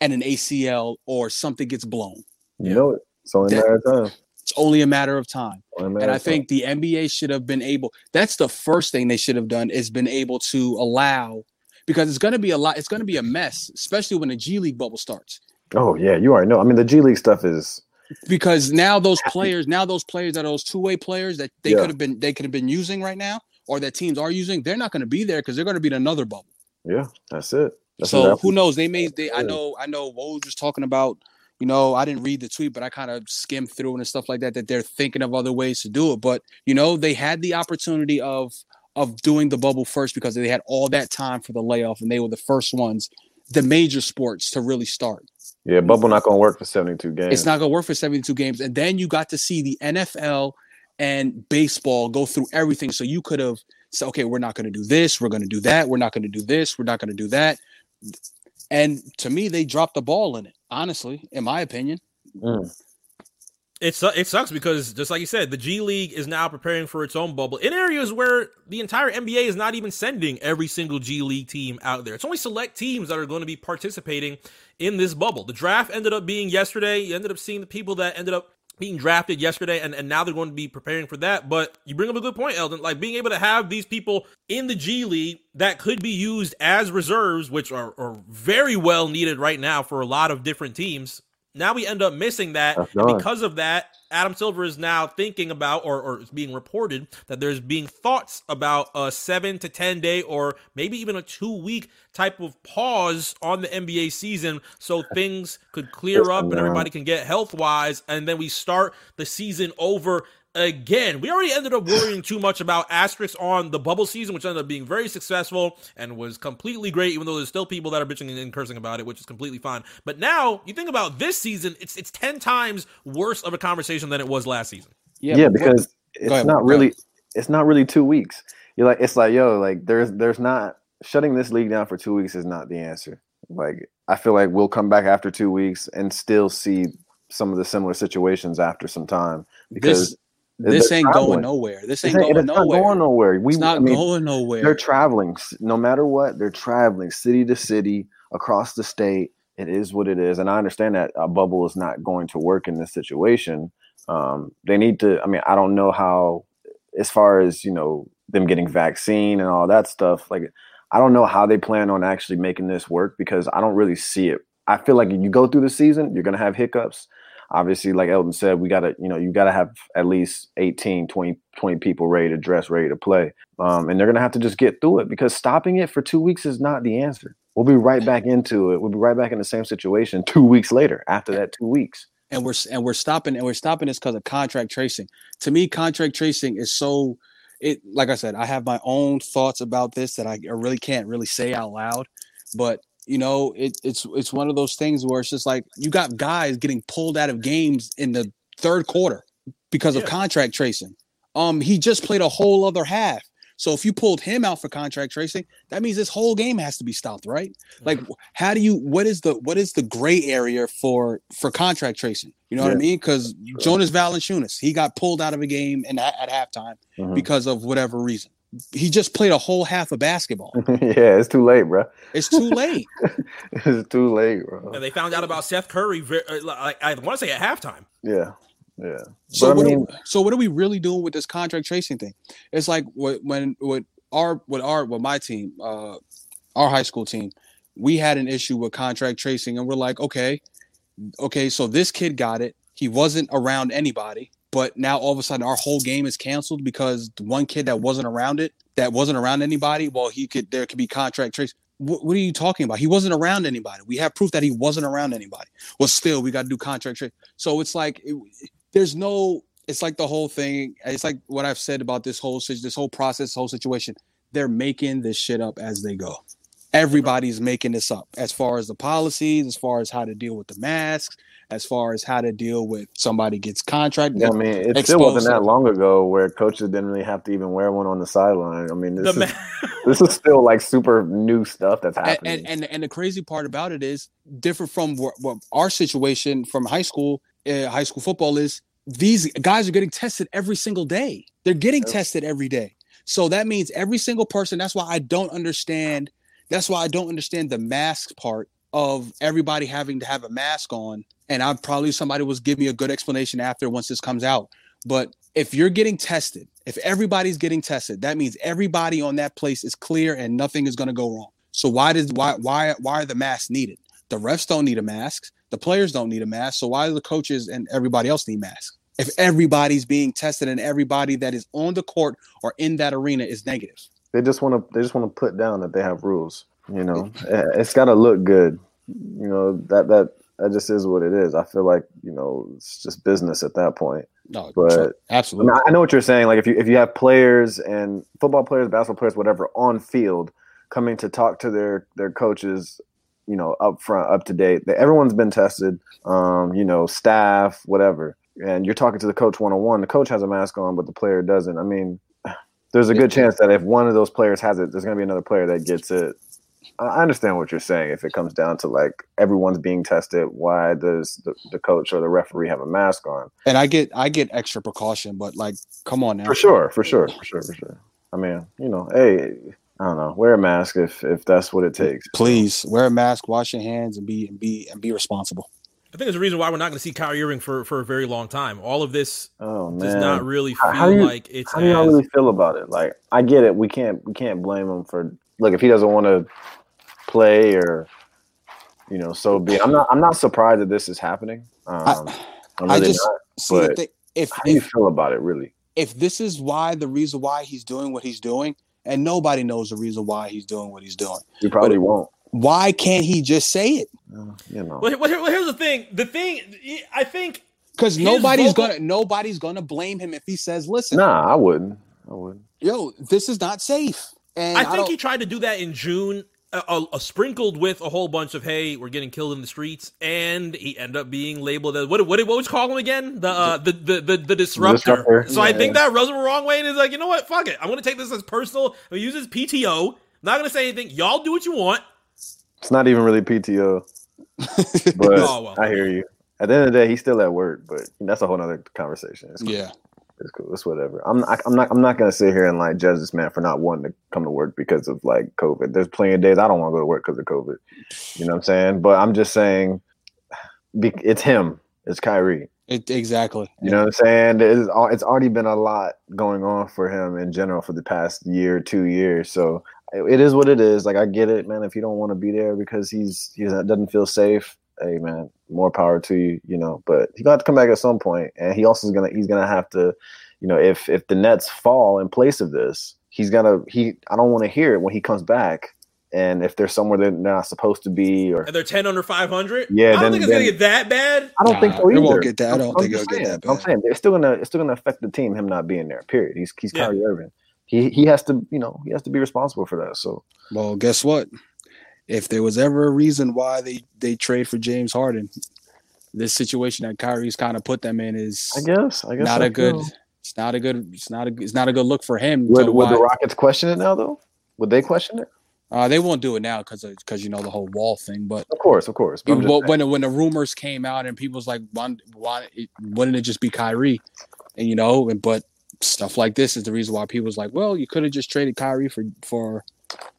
and an ACL or something gets blown. You know it. It's only a matter of time. It's only a matter of time. And I think the NBA should have been able. That's the first thing they should have done is been able to allow because it's going to be a lot. It's going to be a mess, especially when the G League bubble starts. Oh yeah, you already know. I mean, the G League stuff is because now those players, now those players that are those two way players that they yeah. could have been they could have been using right now, or that teams are using. They're not going to be there because they're going to be in another bubble. Yeah, that's it. That's so who knows? They may. They, I know. I know. Woj was talking about. You know, I didn't read the tweet, but I kind of skimmed through and stuff like that. That they're thinking of other ways to do it. But you know, they had the opportunity of of doing the bubble first because they had all that time for the layoff, and they were the first ones, the major sports, to really start. Yeah, bubble not gonna work for 72 games. It's not gonna work for 72 games. And then you got to see the NFL and baseball go through everything. So you could have said, okay, we're not gonna do this, we're gonna do that, we're not gonna do this, we're not gonna do that. And to me, they dropped the ball in it, honestly, in my opinion. Mm. It's it sucks because just like you said, the G League is now preparing for its own bubble in areas where the entire NBA is not even sending every single G League team out there. It's only select teams that are going to be participating in this bubble. The draft ended up being yesterday. You ended up seeing the people that ended up being drafted yesterday, and, and now they're going to be preparing for that. But you bring up a good point, Elton. Like being able to have these people in the G League that could be used as reserves, which are, are very well needed right now for a lot of different teams Now we end up missing that. And because of that, Adam Silver is now thinking about, or, or it's being reported that there's being thoughts about a seven to 10 day, or maybe even a two week type of pause on the NBA season so things could clear up and everybody can get health wise. And then we start the season over again. We already ended up worrying too much about asterisks on the bubble season, which ended up being very successful and was completely great, even though there's still people that are bitching and cursing about it, which is completely fine. But now you think about this season, it's it's ten times worse of a conversation than it was last season. Yeah, but what- because it's ahead, not really it's not really two weeks. You're like it's like yo, like there's there's not shutting this league down for two weeks is not the answer. Like I feel like we'll come back after two weeks and still see some of the similar situations after some time because this this ain't traveling. going nowhere. This ain't going it's not nowhere. going nowhere. We it's not I mean, going nowhere. they're traveling no matter what they're traveling city to city across the state it is what it is and i understand that a bubble is not going to work in this situation um, they need to i mean i don't know how as far as you know them getting vaccine and all that stuff like i don't know how they plan on actually making this work because i don't really see it i feel like you go through the season you're going to have hiccups obviously like elton said we got to you know you got to have at least 18 20 20 people ready to dress ready to play um, and they're to have to just get through it because stopping it for two weeks is not the answer. We'll be right back into it. We'll be right back in the same situation two weeks later. After that two weeks, and we're and we're stopping and we're stopping this because of contract tracing. To me, contract tracing is so it like I said, I have my own thoughts about this that I really can't really say out loud. But you know, it, it's it's one of those things where it's just like you got guys getting pulled out of games in the third quarter because of contract tracing. Um, he just played a whole other half. So if you pulled him out for contract tracing, that means this whole game has to be stopped, right? Like, how do you? What is the what is the gray area for for contract tracing? You know what I mean? Because Jonas Valanciunas, he got pulled out of a game and at, at halftime Mhm. because of whatever reason. He just played a whole half of basketball. yeah, it's too late, bro. It's too late. it's too late, bro. And they found out about Seth Curry, uh, like I want to say at halftime. Yeah, yeah. So But I what? mean- are, so what are we really doing with this contract tracing thing? It's like what when what our what our what my team, uh, our high school team, we had an issue with contract tracing, and we're like, okay, okay, so this kid got it. He wasn't around anybody, but now all of a sudden our whole game is canceled because one kid that wasn't around it, that wasn't around anybody, well, he could there could be contract trace. What, what are you talking about? He wasn't around anybody. We have proof that he wasn't around anybody. Well, still, we got to do contract trace. So it's like it, there's no. It's like the whole thing. It's like what I've said about this whole this whole process, whole situation. They're making this shit up as they go. Everybody's making this up as far as the policies, as far as how to deal with the masks, as far as how to deal with somebody gets contract. I mean, it still wasn't that long ago where coaches didn't really have to even wear one on the sideline. I mean, The this is ma- this is still like super new stuff that's and, happening. and and and the crazy part about it is different from what, what our situation from high school uh, high school football is these guys are getting tested every single day they're getting Yep. tested every day so that means every single person that's why i don't understand that's why i don't understand the mask part of everybody having to have a mask on and i probably somebody was give me a good explanation after once this comes out. But if you're getting tested if everybody's getting tested that means everybody on that place is clear and nothing is going to go wrong. So why does why why why are the masks needed? The refs don't need a mask. The players don't need a mask. So why do the coaches and everybody else need masks? If everybody's being tested and everybody that is on the court or in that arena is negative. They just want to they just want to put down that they have rules. You know, it's got to look good. You know that that that just is what it is. I feel like you know it's just business at that point. no But- sure, I, absolutely mean, I know what you're saying. Like if you if you have players and football players, basketball players, whatever, on field coming to talk to their their coaches, you know, up front, up to date. Everyone's been tested. Um, you know, staff, whatever. And you're talking to the coach one on one. The coach has a mask on, but the player doesn't. I mean, there's a good chance that if one of those players has it, there's going to be another player that gets it. I I understand what you're saying. If it comes down to like everyone's being tested, why does the, the coach or the referee have a mask on? and i get i get extra precaution but like come on now For sure, for sure, for sure, for sure. I mean, you know, hey, I don't know, wear a mask if if that's what it takes. please wear a mask wash your hands and be and be and be responsible I think there's a reason why we're not going to see Kyrie Irving for, for a very long time. All of this Oh does not really feel how do you- like it's how do y'all as- really feel about it? Like, I get it. We can't we can't blame him for look if he doesn't want to play or you know, so be. it. I'm not. I'm not surprised that this is happening. Um, I, am I just not. see but the, if How do you feel about it, really? if this is why the reason why he's doing what he's doing, and nobody knows the reason why he's doing what he's doing, You probably won't. why can't he just say it? Uh, you know. Well, well, here's the thing. The thing, I think Because nobody's vocal- gonna nobody's gonna blame him if he says, "Listen, Nah, I wouldn't. I wouldn't. yo, this is not safe." And I I, think don't, he tried to do that in June, uh, uh, uh, sprinkled with a whole bunch of "Hey, we're getting killed in the streets," and he ended up being labeled as what? What? What would you call him again? The uh, the, the the the disruptor. Disruptor, So I yeah. think that rubs him the wrong way, and is like, you know what? Fuck it. I'm gonna take this as personal. I'm gonna use his PTO. Not gonna say anything. Y'all do what you want. It's not even really PTO. But Oh, well. I hear you. At the end of the day, he's still at work, but that's a whole nother conversation. It's cool. yeah, It's cool. It's whatever. I'm not, I'm not I'm not gonna sit here and like judge this man for not wanting to come to work because of like COVID. There's plenty of days I don't want to go to work because of COVID. You know what I'm saying? But I'm just saying, it's him. It's Kyrie. it, exactly. You know what I'm saying? It's, it's already been a lot going on for him in general for the past year, two years. So it- it is what it is. Like I get it, man. If you don't want to be there because he's he doesn't feel safe, hey man, more power to you. You know, but he's gonna have to come back at some point, and he also is gonna he's gonna have to, you know, if if the Nets fall in place of this, he's gonna he. I don't want to hear it when he comes back. And if they're somewhere they're not supposed to be, or And they're 10 under 500. Yeah, I don't then- think it's gonna get that bad. I don't think Nah, so it won't get that- I don't I'm think just it'll get saying. that I'm saying it's still gonna it's still gonna affect the team. Him not being there. Period. He's he's Yeah. Kyrie Irving. He he has to you know he has to be responsible for that. So Well, guess what? If there was ever a reason why they they trade for James Harden, this situation that Kyrie's kind of put them in is I guess I guess not I a good. It's not a good. It's not a. It's not a good look for him. Would would the Rockets question it now though? Would they question it? uh, they won't do it now because because you know the whole wall thing. But Of course, of course. But I'm just Well, saying. when when the rumors came out and people was like, why, why wouldn't it just be Kyrie? And you know, and but stuff like this is the reason why people was like, well, you could have just traded Kyrie for for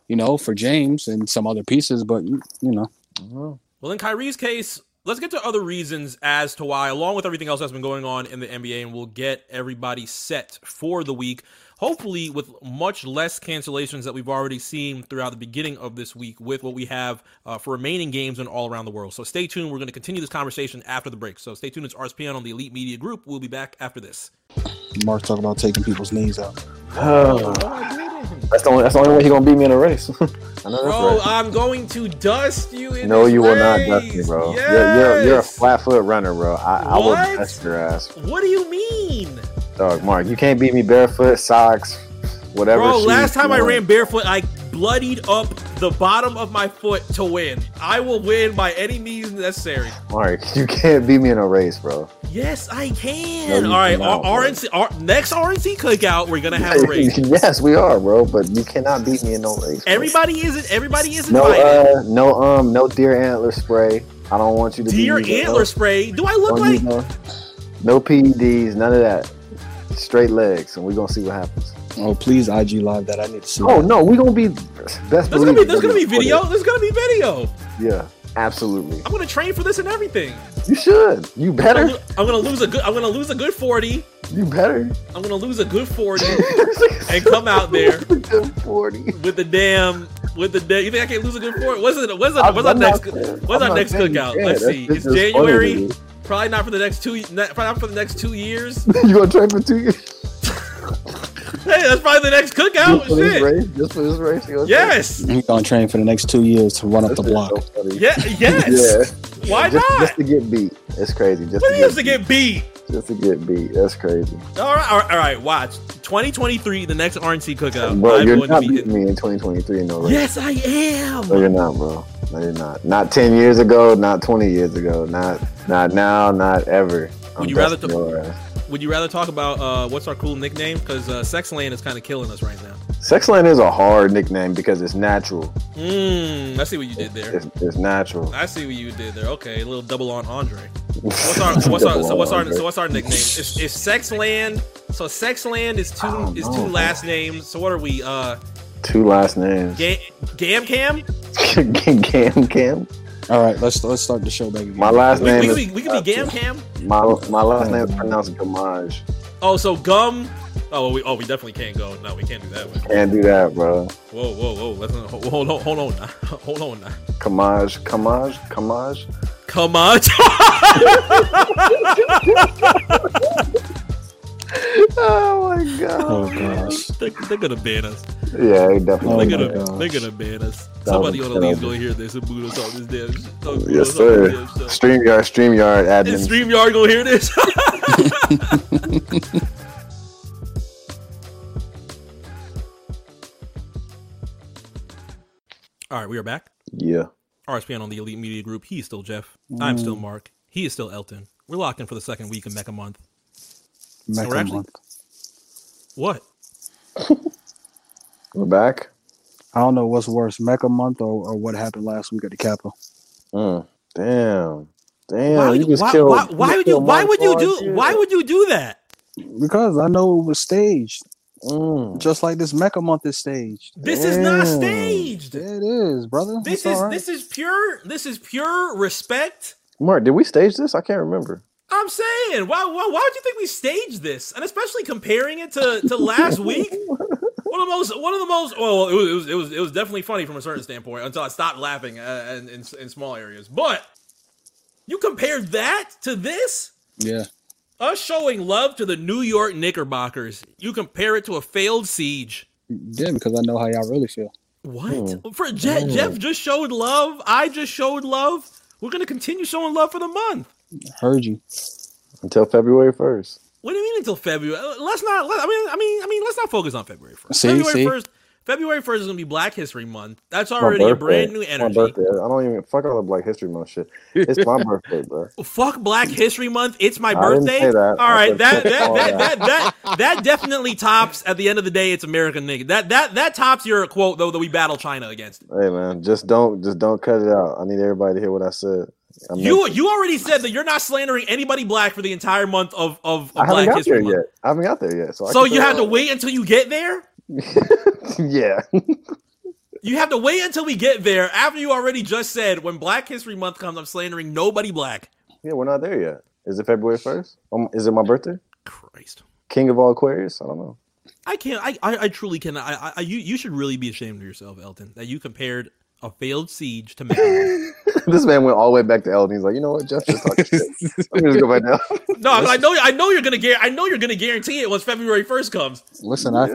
you know for James and some other pieces, but you you know, Mhm. Well, in Kyrie's case, let's get to other reasons as to why, along with everything else that's been going on in the NBA, and we'll get everybody set for the week. Hopefully, with much less cancellations that we've already seen throughout the beginning of this week, with what we have uh, for remaining games and all around the world. So stay tuned. We're going to continue this conversation after the break. So stay tuned. It's RSPN on the Elite Media Group. We'll be back after this. Mark talking about taking people's knees out. That's the only that's the only way he's gonna beat me in a race. I know that's Bro, right. I'm going to dust you in No, this you will not dust me, bro. You're, you're, you're a flat foot runner, bro. I, I will What? dust your ass, What do you mean? dog. Mark, you can't beat me barefoot, socks, whatever. Bro, shoes last you time I ran barefoot, I bloodied up the bottom of my foot to win. I will win by any means necessary. Mark, you can't beat me in a race, bro. Yes, I can. you All right, cannot, R- RNC, R- next RNC cookout, we're gonna have a race. yes, we are, bro. But you cannot beat me in no race. bro. Everybody isn't. Everybody isn't. No, uh, no, um, no deer antler spray. I don't want you to Deer antler those. spray. Do I look Don't like? no, no PEDs, none of that. Straight legs, and we're gonna see what happens. Oh, please, IG live that. I need to see. Oh that. no, we're gonna be best. There's gonna be. There's gonna be footage. video. There's gonna be video. Yeah, absolutely. I'm gonna train for this and everything. You should. You I'm better. gonna, I'm gonna lose a good. I'm gonna lose a good forty. You better. I'm gonna lose a good forty and come out there Good forty. with the damn. With the damn. You think I can't lose a good forty? What's it? What's, it, I'm- what's our I'm next? not saying- What's I'm our next saying you cookout? can't. Let's see. just- It's just funny to January. Probably not for the next two. not- Probably not for the next two years. You gonna train for two years? Hey, that's probably the next cookout. Just for this Shit. race? Just for this race? You gonna? Yes. He's gonna train for the next two years to run up the block. so. Yeah. Yes. Yeah. Why just, not? Just to get beat. It's crazy. Just What to do you have to beat. get beat? Just to get beat. That's crazy. All right, all right, all right. Watch 2023, the next RNC cookout. Bro, I'm you're going not to be. beating me in 2023 in no race. Yes, I am. No, you're not, bro. No, you're not. Not 10 years ago, not 20 years ago, not not now, not ever. I'm Would you rather dusting your ass. Would you rather talk about uh, what's our cool nickname? Because uh, Sexland is kind of killing us right now. Sexland is a hard nickname because it's natural. Mmm. I see what you did there. It's, it's natural. I see what you did there. Okay, a little double entendre. What's our so what's our so what's our so what's our nickname? It's, it's Sexland. So Sexland is two Oh, is two last names. So what are we? Uh, Two last names. Ga- Gam Cam. Gam Cam. All right, let's let's start the show back again. My last We, name we, could is be, we could be Gam Cam. my my last name is pronounced Gamage. Oh, so Gum Oh, we, oh, we definitely can't go. No, we can't do that. One. Can't do that, bro. Whoa, whoa, whoa! Let's hold, hold on, hold on, now. hold on now. Kamaj, Kamaj, Kamaj. Come on. oh my god. Oh gosh. they're, they're gonna ban us. Yeah, he definitely. They're Oh gonna, gosh. they're gonna ban us. That Somebody on the league's gonna hear this and boot us on this damn. sh- oh, boot Yes, us on this sir. damn show. Streamyard, Streamyard Is admin. Streamyard gonna hear this? All right, we are back. yeah. RSPN on the Elite Media Group. He's still Jeff. I'm Mm. still Mark. He is still Elton. We're locked in for the second week of Mecca Month. Mecca we're actually- month. What? We're back. I don't know what's worse, Mecca month or, or what happened last week at the Capitol. Mm. Damn. Damn. why, you just why, killed, why, why just would you? Why would you do? dude. Why would you do that? Because I know it was staged, Mm. just like this Mecca month is staged. This is not Damn. staged. It is, brother. This It's is all right. this is pure. This is pure respect. Mark, did we stage this? I can't remember. I'm saying, why, why, why would you think we staged this? And especially comparing it to, to last week, one of the most, one of the most. Well, it was, it was, it was, it was definitely funny from a certain standpoint until I stopped laughing uh, in, in, in small areas. But you compared that to this, yeah. us showing love to the New York Knickerbockers. You compare it to a failed siege. Yeah, because I know how y'all really feel. What? Hmm. For Je- Jeff just showed love. I just showed love. We're gonna continue showing love for the month. Heard you. Until February 1st. What do you mean until February? Uh, Let's not. Let, I mean, I mean, I mean, let's not focus on February first. February first. February first is gonna be Black History Month. That's already a brand new energy. My birthday. I don't even fuck all the Black History Month shit. It's my birthday, bro. Fuck Black History Month. It's my I didn't birthday. say that. All I right, said that that that, that. that that that definitely tops. At the end of the day, it's American nigga. That that that tops your quote though that we battle China against. Hey man, just don't just don't cut it out. I need everybody to hear what I said. I meant You you already said that you're not slandering anybody black for the entire month of of, I of haven't Black got History there Month. yet. I haven't got there yet. So, So can you have to wait until you get there. yeah. You have to wait until we get there after you already just said when Black History Month comes, I'm slandering nobody black. yeah, we're not there yet. Is it February first? Um, is it my birthday? Christ. King of all Aquarius? I don't know. I can't. I, I, I truly cannot. I, I, I, you, you should really be ashamed of yourself, Elton, that you compared a failed siege to Mecca this man went all the way back to Elton. He's like, you know what, Jeff just talking shit. Let me just go back now. No, I know. I know you're gonna get. I know you're gonna guarantee it once February first comes. Listen, I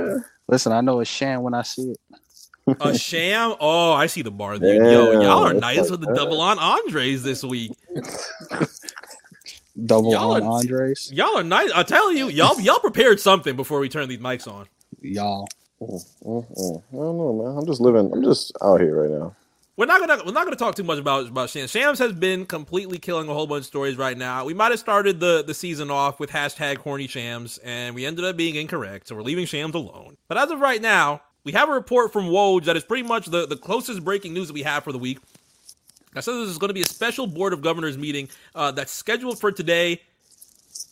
listen. I know it's sham when I see it. A sham. Oh, I see the bar there. Yo, Yeah, y'all are nice like with the that. double entendres this week. Double Y'all on are- Andres, Y'all are nice. I tell you, y'all y'all prepared something before we turn these mics on. y'all. Mm, mm, mm. I don't know, man. I'm just living. I'm just out here right now. We're not gonna we're not gonna talk too much about about Shams. Shams has been completely killing a whole bunch of stories right now. We might have started the the season off with hashtag horny Shams, and we ended up being incorrect, so we're leaving Shams alone. But as of right now, we have a report from Woj that is pretty much the the closest breaking news that we have for the week. Said this is going to be a special board of governors meeting uh, that's scheduled for today.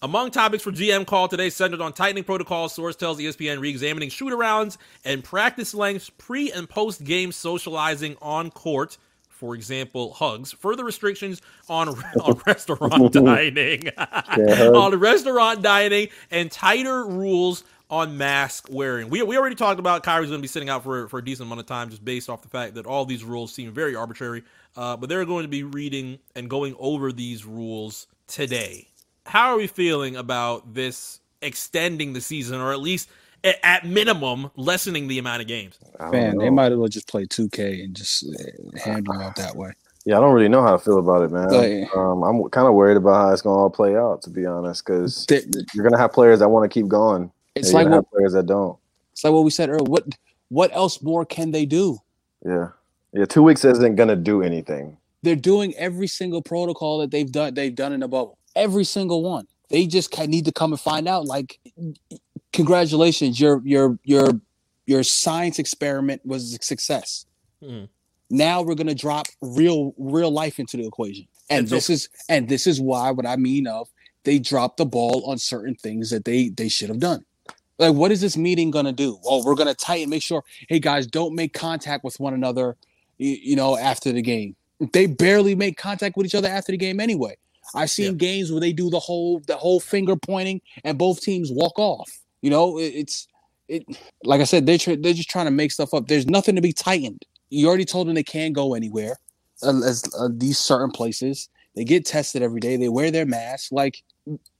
Among topics for GM call today centered on tightening protocols, source tells ESPN re-examining shoot arounds and practice lengths, pre and post game socializing on court. For example, hugs. Further restrictions on, on restaurant dining, on restaurant dining, and tighter rules on mask wearing. We, we already talked about Kyrie's going to be sitting out for, for a decent amount of time, just based off the fact that all these rules seem very arbitrary. Uh, but they're going to be reading and going over these rules today how are we feeling about this extending the season or at least a- at minimum lessening the amount of games Man, know. they might as well just play 2K and just uh, handle it that way. Yeah, I don't really know how to feel about it, man. Like- um, I'm kind of worried about how it's going to all play out, to be honest, because They- you're going to have players that want to keep going. It's like what, players that don't. it's like what we said earlier. What what else more can they do? Yeah, yeah. Two weeks isn't going to do anything. They're doing every single protocol that they've done. They've done in the bubble. Every single one. They just need to come and find out. Like, congratulations, your your your your science experiment was a success. Hmm. Now we're gonna drop real real life into the equation, and, And so- this is and this is why what I mean of they dropped the ball on certain things that they they should have done. Like, what is this meeting gonna do? Oh, we're gonna tighten, make sure. Hey guys, don't make contact with one another. You, you know, after the game, they barely make contact with each other after the game anyway. I've seen games where they do the whole the whole finger pointing and both teams walk off. You know, it, it's it. Like I said, they they're just trying to make stuff up. There's nothing to be tightened. You already told them they can't go anywhere, uh, as uh, these certain places. They get tested every day. They wear their mask. Like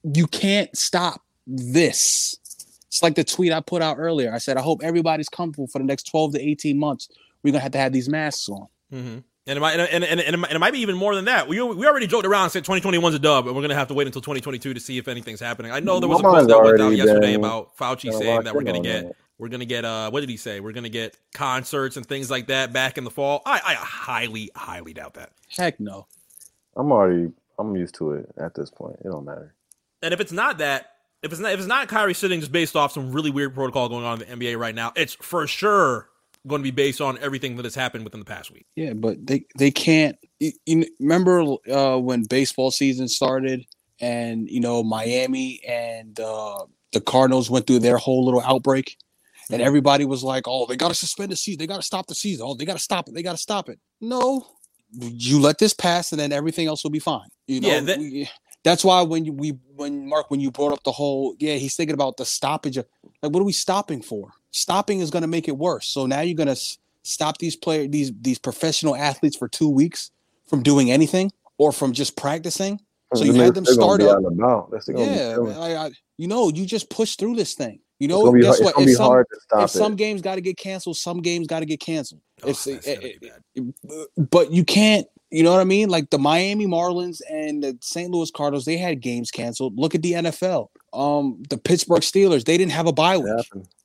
you can't stop this. It's like the tweet I put out earlier. I said, I hope everybody's comfortable for the next 12 to 18 months. We're gonna have to have these masks on. Mm-hmm. And it, might, and, and, and, and, it might be even more than that. We, we already joked around and said 2021's a dub, and we're going to have to wait until 2022 to see if anything's happening. I know there was a post that went out yesterday about Fauci saying that we're going to get we're going to get uh what did he say? We're going to get concerts and things like that back in the fall. I, I highly highly doubt that. Heck no. I'm already I'm used to it at this point. It don't matter. And if it's not that, if it's not if it's not Kyrie sitting just based off some really weird protocol going on in the NBA right now, it's for sure going to be based on everything that has happened within the past week. Yeah, but they they can't. You, you remember uh, when baseball season started, and you know Miami and uh, the Cardinals went through their whole little outbreak, and mm-hmm. everybody was like, "Oh, they got to suspend the season. They got to stop the season. Oh, they got to stop it. They got to stop it." No, you let this pass, and then everything else will be fine. You know, yeah, that- we, that's why when you, we when Mark when you brought up the whole yeah he's thinking about the stoppage of like what are we stopping for? Stopping is going to make it worse. So now you're going to stop these players these these professional athletes for two weeks from doing anything or from just practicing. So you had them start up. yeah, I, I, you know, you just push through this thing. You know, guess hard, what? If some, if some games got to get canceled, some games got to get canceled. Oh, it, it, it, but you can't you know what I mean? Like the Miami Marlins and the St. Louis Cardinals, they had games canceled. Look at the NFL. Um, the Pittsburgh Steelers, they didn't have a bye week.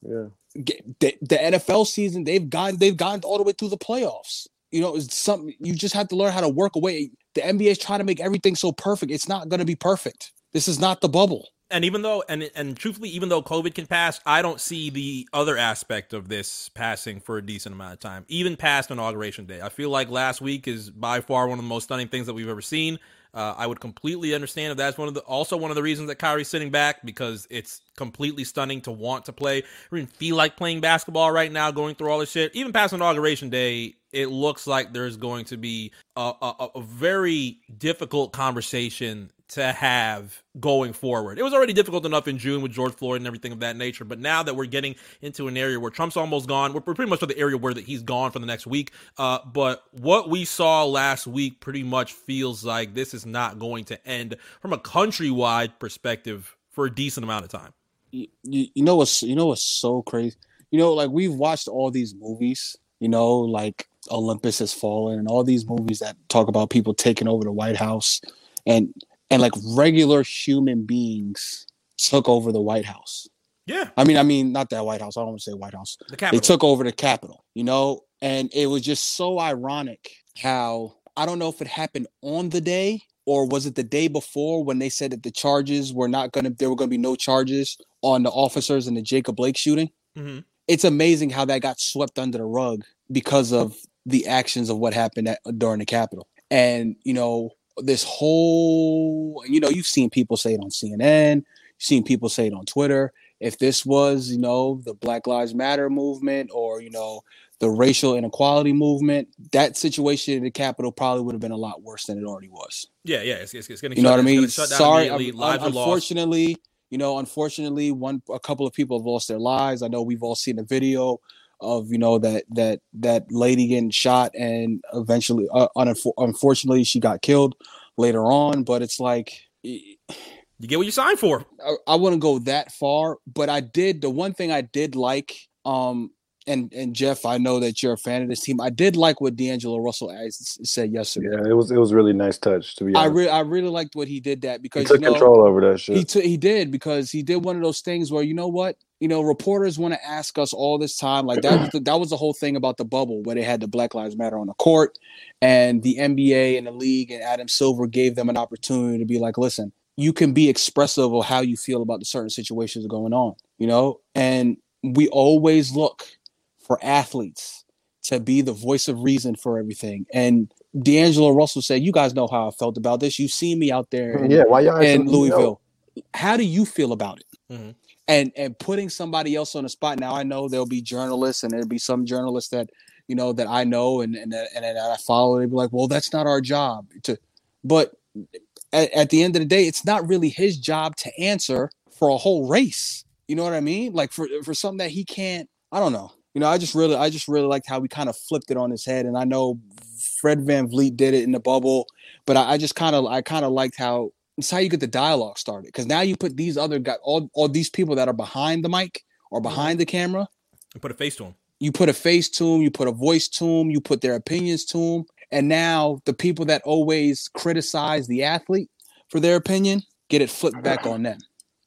Yeah. The, the, NFL season, they've gotten they've gotten all the way through the playoffs. You know, it's something you just have to learn how to work away. The NBA is trying to make everything so perfect. It's not going to be perfect. This is not the bubble and even though and and truthfully even though covid can pass i don't see the other aspect of this passing for a decent amount of time even past inauguration day. I feel like last week is by far one of the most stunning things that we've ever seen. Uh, I would completely understand if that's one of the also one of the reasons that Kyrie's sitting back because it's completely stunning to want to play. Or even feel like playing basketball right now, going through all this shit. Even past inauguration day, it looks like there's going to be a, a, a very difficult conversation to have going forward. It was already difficult enough in June with George Floyd and everything of that nature, but now that we're getting into an area where Trump's almost gone, we're pretty much to the area where that he's gone for the next week. Uh, but what we saw last week pretty much feels like this is not going to end from a countrywide perspective for a decent amount of time. You, you know what's you know what's so crazy? You know, like we've watched all these movies. You know, like Olympus has fallen, and all these movies that talk about people taking over the White House, and and like regular human beings took over the White House. Yeah. I mean, I mean, not that White House. I don't want to say White House. The Capitol. They took over the Capitol, you know, and it was just so ironic how I don't know if it happened on the day or was it the day before when they said that the charges were not going to, there were going to be no charges on the officers in the Jacob Blake shooting. Mm-hmm. It's amazing how that got swept under the rug because of the actions of what happened at, during the Capitol. And, you know, this whole you know you've seen people say it on cnn you've seen people say it on twitter. If this was you know the black lives matter movement or you know the racial inequality movement that situation in the capitol probably would have been a lot worse than it already was. Yeah yeah it's, it's, it's gonna you know what i mean? sorry unfortunately you know unfortunately one a couple of people have lost their lives. I know we've all seen the video of you know that that that lady getting shot and eventually uh, unfortunately she got killed later on but it's like you get what you signed for i, I wouldn't go that far but i did the one thing i did like um and and Jeff, I know that you're a fan of this team. I did like what D'Angelo Russell said yesterday. Yeah, it was it was really nice touch to be honest. I really I really liked what he did that because he took you know, control over that shit. He took he did because he did one of those things where you know what you know reporters want to ask us all this time like that was the, that was the whole thing about the bubble where they had the Black Lives Matter on the court and the NBA and the league and Adam Silver gave them an opportunity to be like listen you can be expressive of how you feel about the certain situations going on you know and we always look for athletes to be the voice of reason for everything. And D'Angelo Russell said, "You guys know how I felt about this. You see me out there, in, yeah, why y'all in Louisville. How do you feel about it?" Mm-hmm. And and putting somebody else on the spot. Now I know there'll be journalists, and there'll be some journalists that you know that I know and and uh, and, and I follow. They'd be like, "Well, that's not our job." To, but at, at the end of the day, it's not really his job to answer for a whole race. You know what I mean? Like for for something that he can't. I don't know. You know, I just really, I just really liked how we kind of flipped it on his head. And I know Fred VanVleet did it in the bubble, but I, I just kind of, I kind of liked how it's how you get the dialogue started. Because now you put these other guys, all all these people that are behind the mic or behind the camera, and put a face to them You put a face to them, you put a voice to them, you put their opinions to them, and now the people that always criticize the athlete for their opinion get it flipped back on them.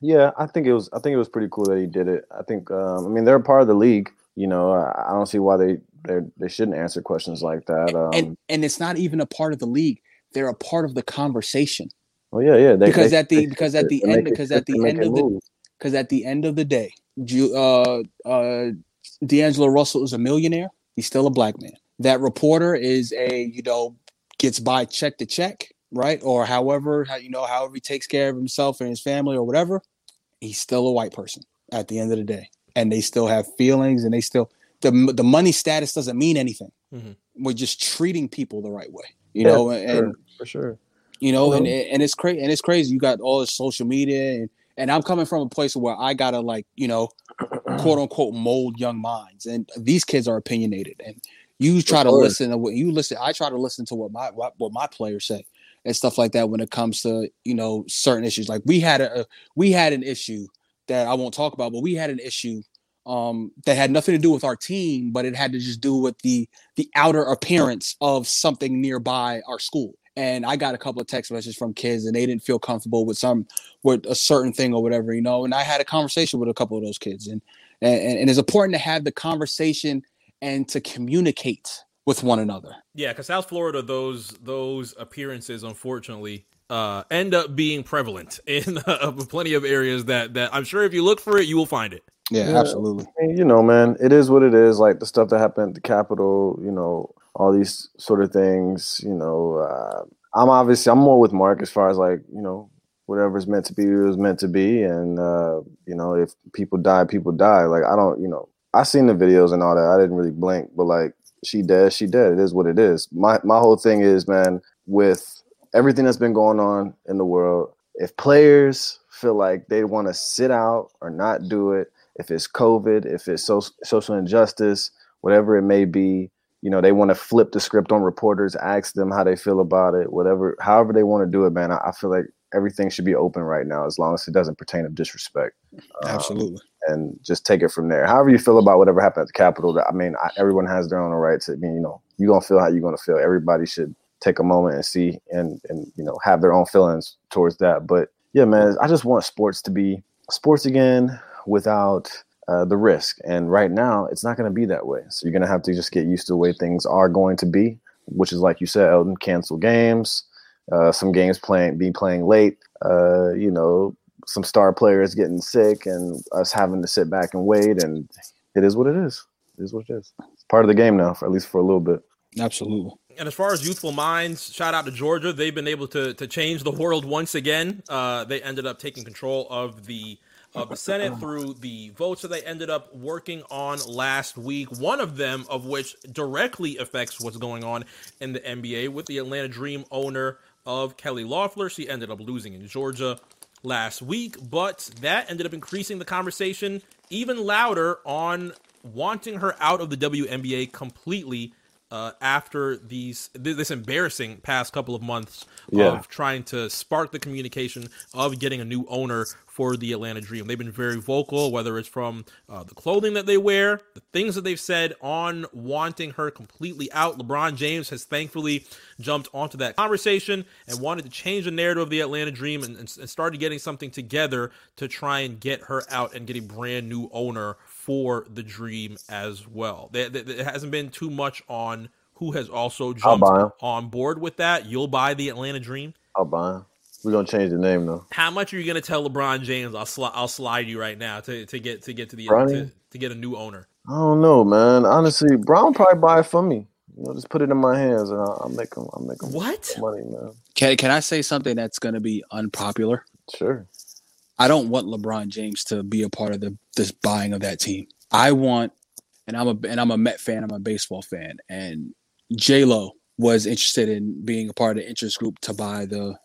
Yeah, I think it was. I think it was pretty cool that he did it. I think. Um, I mean, they're a part of the league. You know, I, I don't see why they they they shouldn't answer questions like that. Um, and and it's not even a part of the league; they're a part of the conversation. Oh yeah, yeah. They, because they, at the they, because at the end because at the end of the because at the end of the day, uh, uh, D'Angelo Russell is a millionaire. He's still a black man. That reporter is a you know gets by check to check right? Or however, you know, however he takes care of himself and his family or whatever, he's still a white person at the end of the day. And they still have feelings and they still, the, the money status doesn't mean anything. Mm-hmm. We're just treating people the right way, you yeah, know, and sure, for sure, you know, and, and it's crazy. And it's crazy. You got all this social media and, and I'm coming from a place where I gotta like, you know, quote unquote mold young minds. And these kids are opinionated and you try to listen to what you listen. I try to listen to what my what, what my players say and stuff like that when it comes to you know certain issues. Like we had a we had an issue that I won't talk about, but we had an issue um, that had nothing to do with our team, but it had to just do with the the outer appearance of something nearby our school. And I got a couple of text messages from kids, and they didn't feel comfortable with some with a certain thing or whatever, you know. And I had a conversation with a couple of those kids, and and, and it's important to have the conversation and to communicate with one another. Yeah, because South Florida, those those appearances, unfortunately, uh, end up being prevalent in uh, plenty of areas that that I'm sure if you look for it, you will find it. Yeah, yeah, absolutely. You know, man, it is what it is. Like the stuff that happened at the Capitol, you know, all these sort of things. You know, uh, I'm obviously I'm more with Mark as far as like you know whatever's meant to be was meant to be, and uh, you know if people die, people die. Like I don't, you know, I seen the videos and all that. I didn't really blink, but like she dead, she dead. It is what it is. My my whole thing is, man, with everything that's been going on in the world, if players feel like they want to sit out or not do it, if it's COVID, if it's so, social injustice, whatever it may be, you know, they want to flip the script on reporters, ask them how they feel about it, whatever, however they want to do it, man. I, I feel like everything should be open right now as long as it doesn't pertain to disrespect. Absolutely. Um, and just take it from there. However you feel about whatever happened at the Capitol, I mean, I, everyone has their own rights. I mean, you know, you're gonna feel how you're gonna feel. Everybody should take a moment and see and and you know have their own feelings towards that. But yeah, man, I just want sports to be sports again without uh, the risk. And right now, it's not going to be that way. So you're going to have to just get used to the way things are going to be, which is like you said, Elton, cancel games, uh, some games playing, being playing late, uh, you know, some star players getting sick and us having to sit back and wait. And it is what it is. It is what it is. It's part of the game now, for at least for a little bit. Absolutely. And as far as youthful minds, shout out to Georgia. They've been able to to change the world once again. Uh, they ended up taking control of the Uh, of the Senate through the votes that they ended up working on last week. One of them, of which directly affects what's going on in the NBA with the Atlanta Dream owner of Kelly Loeffler. She ended up losing in Georgia last week, but that ended up increasing the conversation even louder on wanting her out of the WNBA completely uh, after these this embarrassing past couple of months yeah. of trying to spark the communication of getting a new owner for the Atlanta Dream. They've been very vocal, whether it's from uh, the clothing that they wear, the things that they've said on wanting her completely out. LeBron James has thankfully jumped onto that conversation and wanted to change the narrative of the Atlanta Dream and, and started getting something together to try and get her out and get a brand new owner for the Dream as well. There, there hasn't been too much on who has also jumped on board with that. You'll buy the Atlanta Dream. I'll buy him. We're gonna change the name though. How much are you gonna tell LeBron James? I'll slide. I'll slide you right now to, to get to get to the to, to, get a new owner. I don't know, man. Honestly, Brown probably buy it for me. You know, just put it in my hands and I'll, I'll make them. I'll make them what money, man. Can Can I say something that's gonna be unpopular? Sure. I don't want LeBron James to be a part of the this buying of that team. I want, and I'm a and I'm a Met fan. I'm a baseball fan, and J Lo was interested in being a part of the interest group to buy the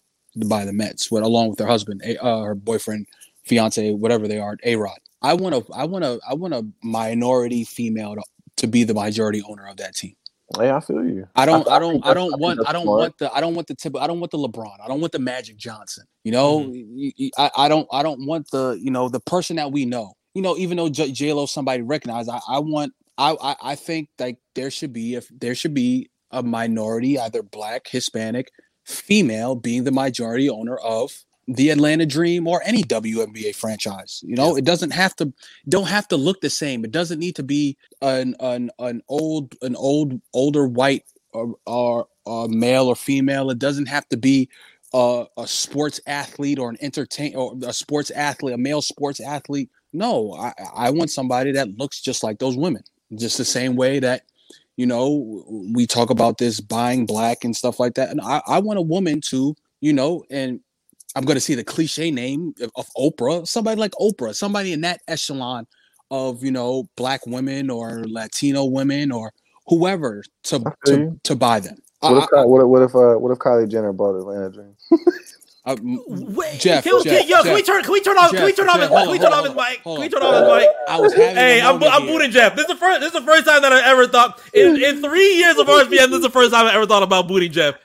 to buy the Mets, with, along with her husband, uh, her boyfriend, fiance, whatever they are, A Rod. I want a I want a I want a minority female to, to be the majority owner of that team. Hey, I feel you. I don't I I, don't I don't want I don't smart. want the I don't want the tip I don't want the LeBron. I don't want the Magic Johnson. You know, Mm-hmm. I, I don't I don't want the you know the person that we know. You know, even though J Lo somebody recognized, I, I want I, I I think like there should be if there should be a minority, either black, Hispanic, female, being the majority owner of the Atlanta Dream or any WNBA franchise. You know, it doesn't have to don't have to look the same. It doesn't need to be an an an old an old older white or, or, or male or female. It doesn't have to be a, a sports athlete or an entertain or a sports athlete, a male sports athlete. No, I, I want somebody that looks just like those women, just the same way that you know we talk about this buying black and stuff like that. And I, I want a woman to you know and I'm going to see the cliche name of, of Oprah, somebody like Oprah, somebody in that echelon of you know black women or Latino women or whoever to to, to buy them. What I- if, Ky- what if what if uh, what if Kylie Jenner bought Atlanta Dream? I- I- Wait, Jeff, can, Jeff, can, yo, can we turn? Can we turn off? can we turn off? Jeff, His, hold can we turn hold off his on, mic? hold Can we turn off his mic? I was having. Hey, a I'm, I'm booting Jeff. This is the first. This is the first time that I ever thought in, in three years of RSPN. This is the first time I ever thought about booting Jeff.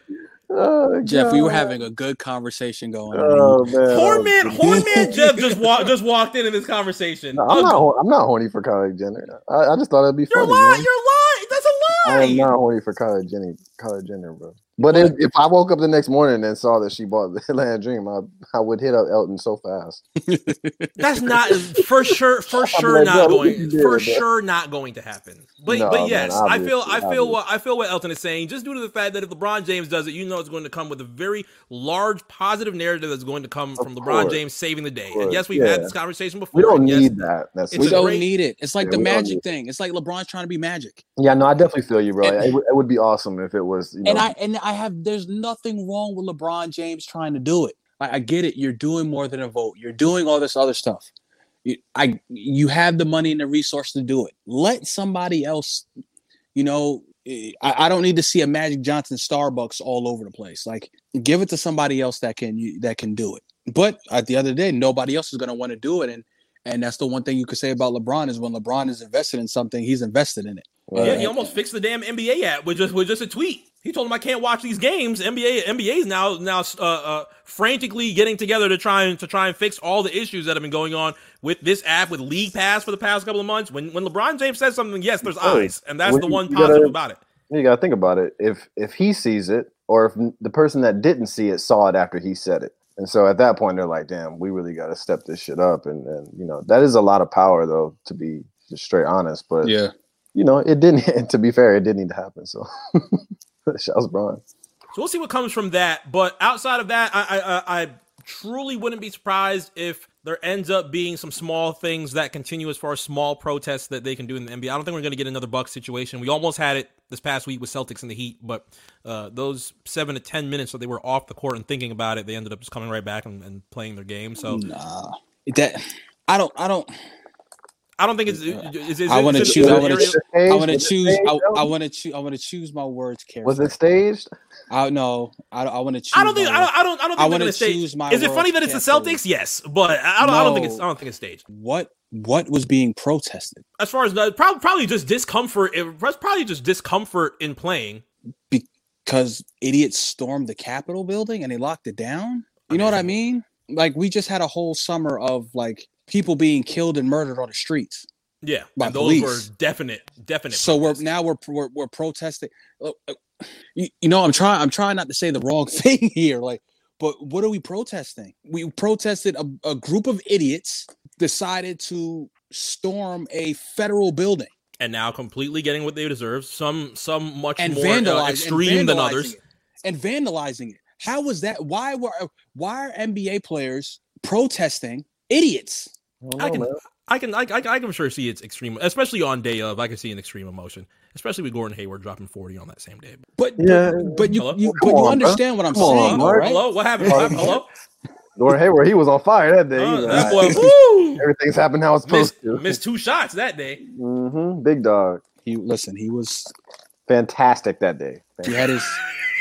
Oh, Jeff, we were having a good conversation going. Oh man, Poor man, poor man Jeff just walked just walked in in this conversation. No, I'm Uh, not. hor- I'm not horny for Kylie Jenner. I, I just thought it'd be You're funny. lying. man. You're lying. That's a I am not horny for Kylie Jenner. Kylie Jenner, bro. But if, if I woke up the next morning and saw that she bought the Atlanta Dream, I I would hit up Elton so fast. That's not for sure. For sure, like, not going. did, For bro? sure, not going to happen. But No, but man, yes, I feel I obviously, feel what I feel what Elton is saying. Just due to the fact that if LeBron James does it, you know it's going to come with a very large positive narrative that's going to come Of from LeBron. James saving the day. And yes, we've yeah. had this conversation before. We don't and yes, need that. That's we don't great- need it. It's like Yeah, the magic need- thing. It's like LeBron's trying to be magic. yeah, no, I definitely feel you, bro. And- it, would, it would be awesome if it was. You know, and I and I have there's nothing wrong with LeBron James trying to do it. I, I get it. You're doing more than a vote. You're doing all this other stuff. You, I you have the money and the resource to do it. Let somebody else. You know, eh, I, I don't need to see a Magic Johnson Starbucks all over the place. Like, give it to somebody else that can you, that can do it. But at the other day, nobody else is going to want to do it. And and that's the one thing you could say about LeBron is when LeBron is invested in something, he's invested in it. Right. Yeah, he almost fixed the damn NBA app with just with just a tweet. He told him I can't watch these games. NBA NBA is now now uh, uh, frantically getting together to try and to try and fix all the issues that have been going on with this app with League Pass for the past couple of months. When when LeBron James says something, yes, there's Oh, eyes, and that's when the one you gotta- positive about it. You gotta think about it. If if he sees it, or if the person that didn't see it saw it after he said it, and so at that point they're like, "Damn, we really got to step this shit up." And and you know that is a lot of power, though, to be just straight honest. But Yeah. you know, it didn't. To be fair, it didn't need to happen. So, shouts Braun. So we'll see what comes from that. But outside of that, I I, I I truly wouldn't be surprised if there ends up being some small things that continue as far as small protests that they can do in the NBA. I don't think we're going to get another Bucks situation. We almost had it this past week with Celtics and the Heat, but uh, those seven to ten minutes that they were off the court and thinking about it, they ended up just coming right back and, and playing their game. So Nah. That I don't I don't I don't think it's. Is, is, I wanna choose- I wanna choose- I want to choose. I, want to choose. I want to choose my words carefully. Was it staged? I no. I, I want to choose. I don't think. I don't. I don't. I don't think they're wanna going to stage. choose my Is it funny that it's the. Celtics? Yes, but I don't. I don't think it's. I don't think it's staged. what what was being protested as far as the, probably probably just discomfort. It was probably just discomfort in playing. because idiots stormed the Capitol building and they locked it down. You know what I mean? Like we just had a whole summer of like people being killed and murdered on the streets. Yeah, By those police. were definite, definite. So we're now we're we're, we're protesting. Uh, uh, You, you know, I'm trying. I'm trying not to say the wrong thing here. Like, but what are we protesting? We protested a, a group of idiots decided to storm a federal building and now completely getting what they deserve. Some some much and more uh, extreme than others. and vandalizing it. How was that? Why were why are NBA players protesting idiots? Don't I can. I can, I, I, I can sure see it's extreme, especially on day of. I can see an extreme emotion, especially with Gordon Hayward dropping forty on that same day. But Yeah. but, but you, you Come but you on, bro. understand what I'm Come saying, bro. though, Hello, right? hello, what happened? What happened? Hello, Gordon Hayward, he was on fire that day. Uh, that boy, woo! Everything's happened how it's missed, supposed to. missed two shots that day. Mm-hmm. Big dog. He listen. He was Fantastic that day. he had his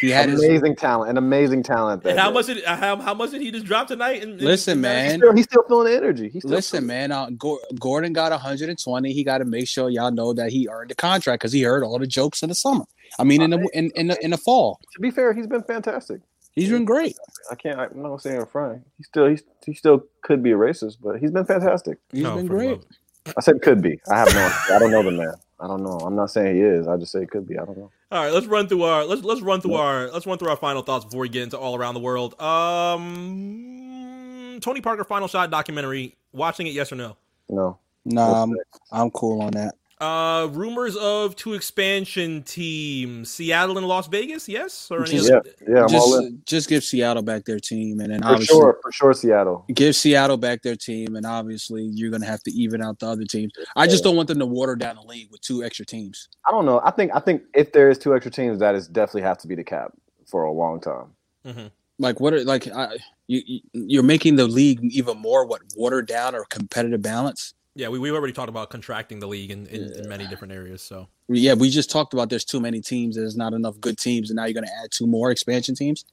He had his, amazing talent, an amazing talent. That And how much did how, how much did he just drop tonight? In, in- Listen, in man. He's still, he's still feeling the energy. He's still listen, man. Uh, Gordon got 120. He got to make sure y'all know that he earned the contract because he heard all the jokes in the summer. I mean, in the in in the, in the fall, To be fair, he's been fantastic. he's been great. I can't. I'm not gonna say in front. He still. He's, he still could be a racist, but he's been fantastic. He's No, been great. I said could be. I have no. I don't know the man. I don't know. I'm not saying he is. I just say it could be. I don't know. All right, let's run through our let's let's run through our let's run through our final thoughts before we get into all around the world. Um, Tony Parker final shot documentary. Watching it, yes or no? No. Nah, I'm, I'm cool on that. Uh, rumors of two expansion teams, Seattle and Las Vegas. Yes, or any Just- other? Yeah. Yeah. I'm all Just in. just give Seattle back their team, and then For obviously sure. For sure. Seattle. give Seattle back their team, and obviously you're gonna have to even out the other teams. I just don't want them to water down the league with two extra teams. I don't know. I think. I think if there is two extra teams, that is definitely have to be the cap for a long time. Mhm. Like what? Are, like I, you you- you're making the league even more what watered down or competitive balance. Yeah, we we already talked about contracting the league in, in, in many different areas. So Yeah, we just talked about there's too many teams. There's not enough good teams, and now you're gonna add two more expansion teams.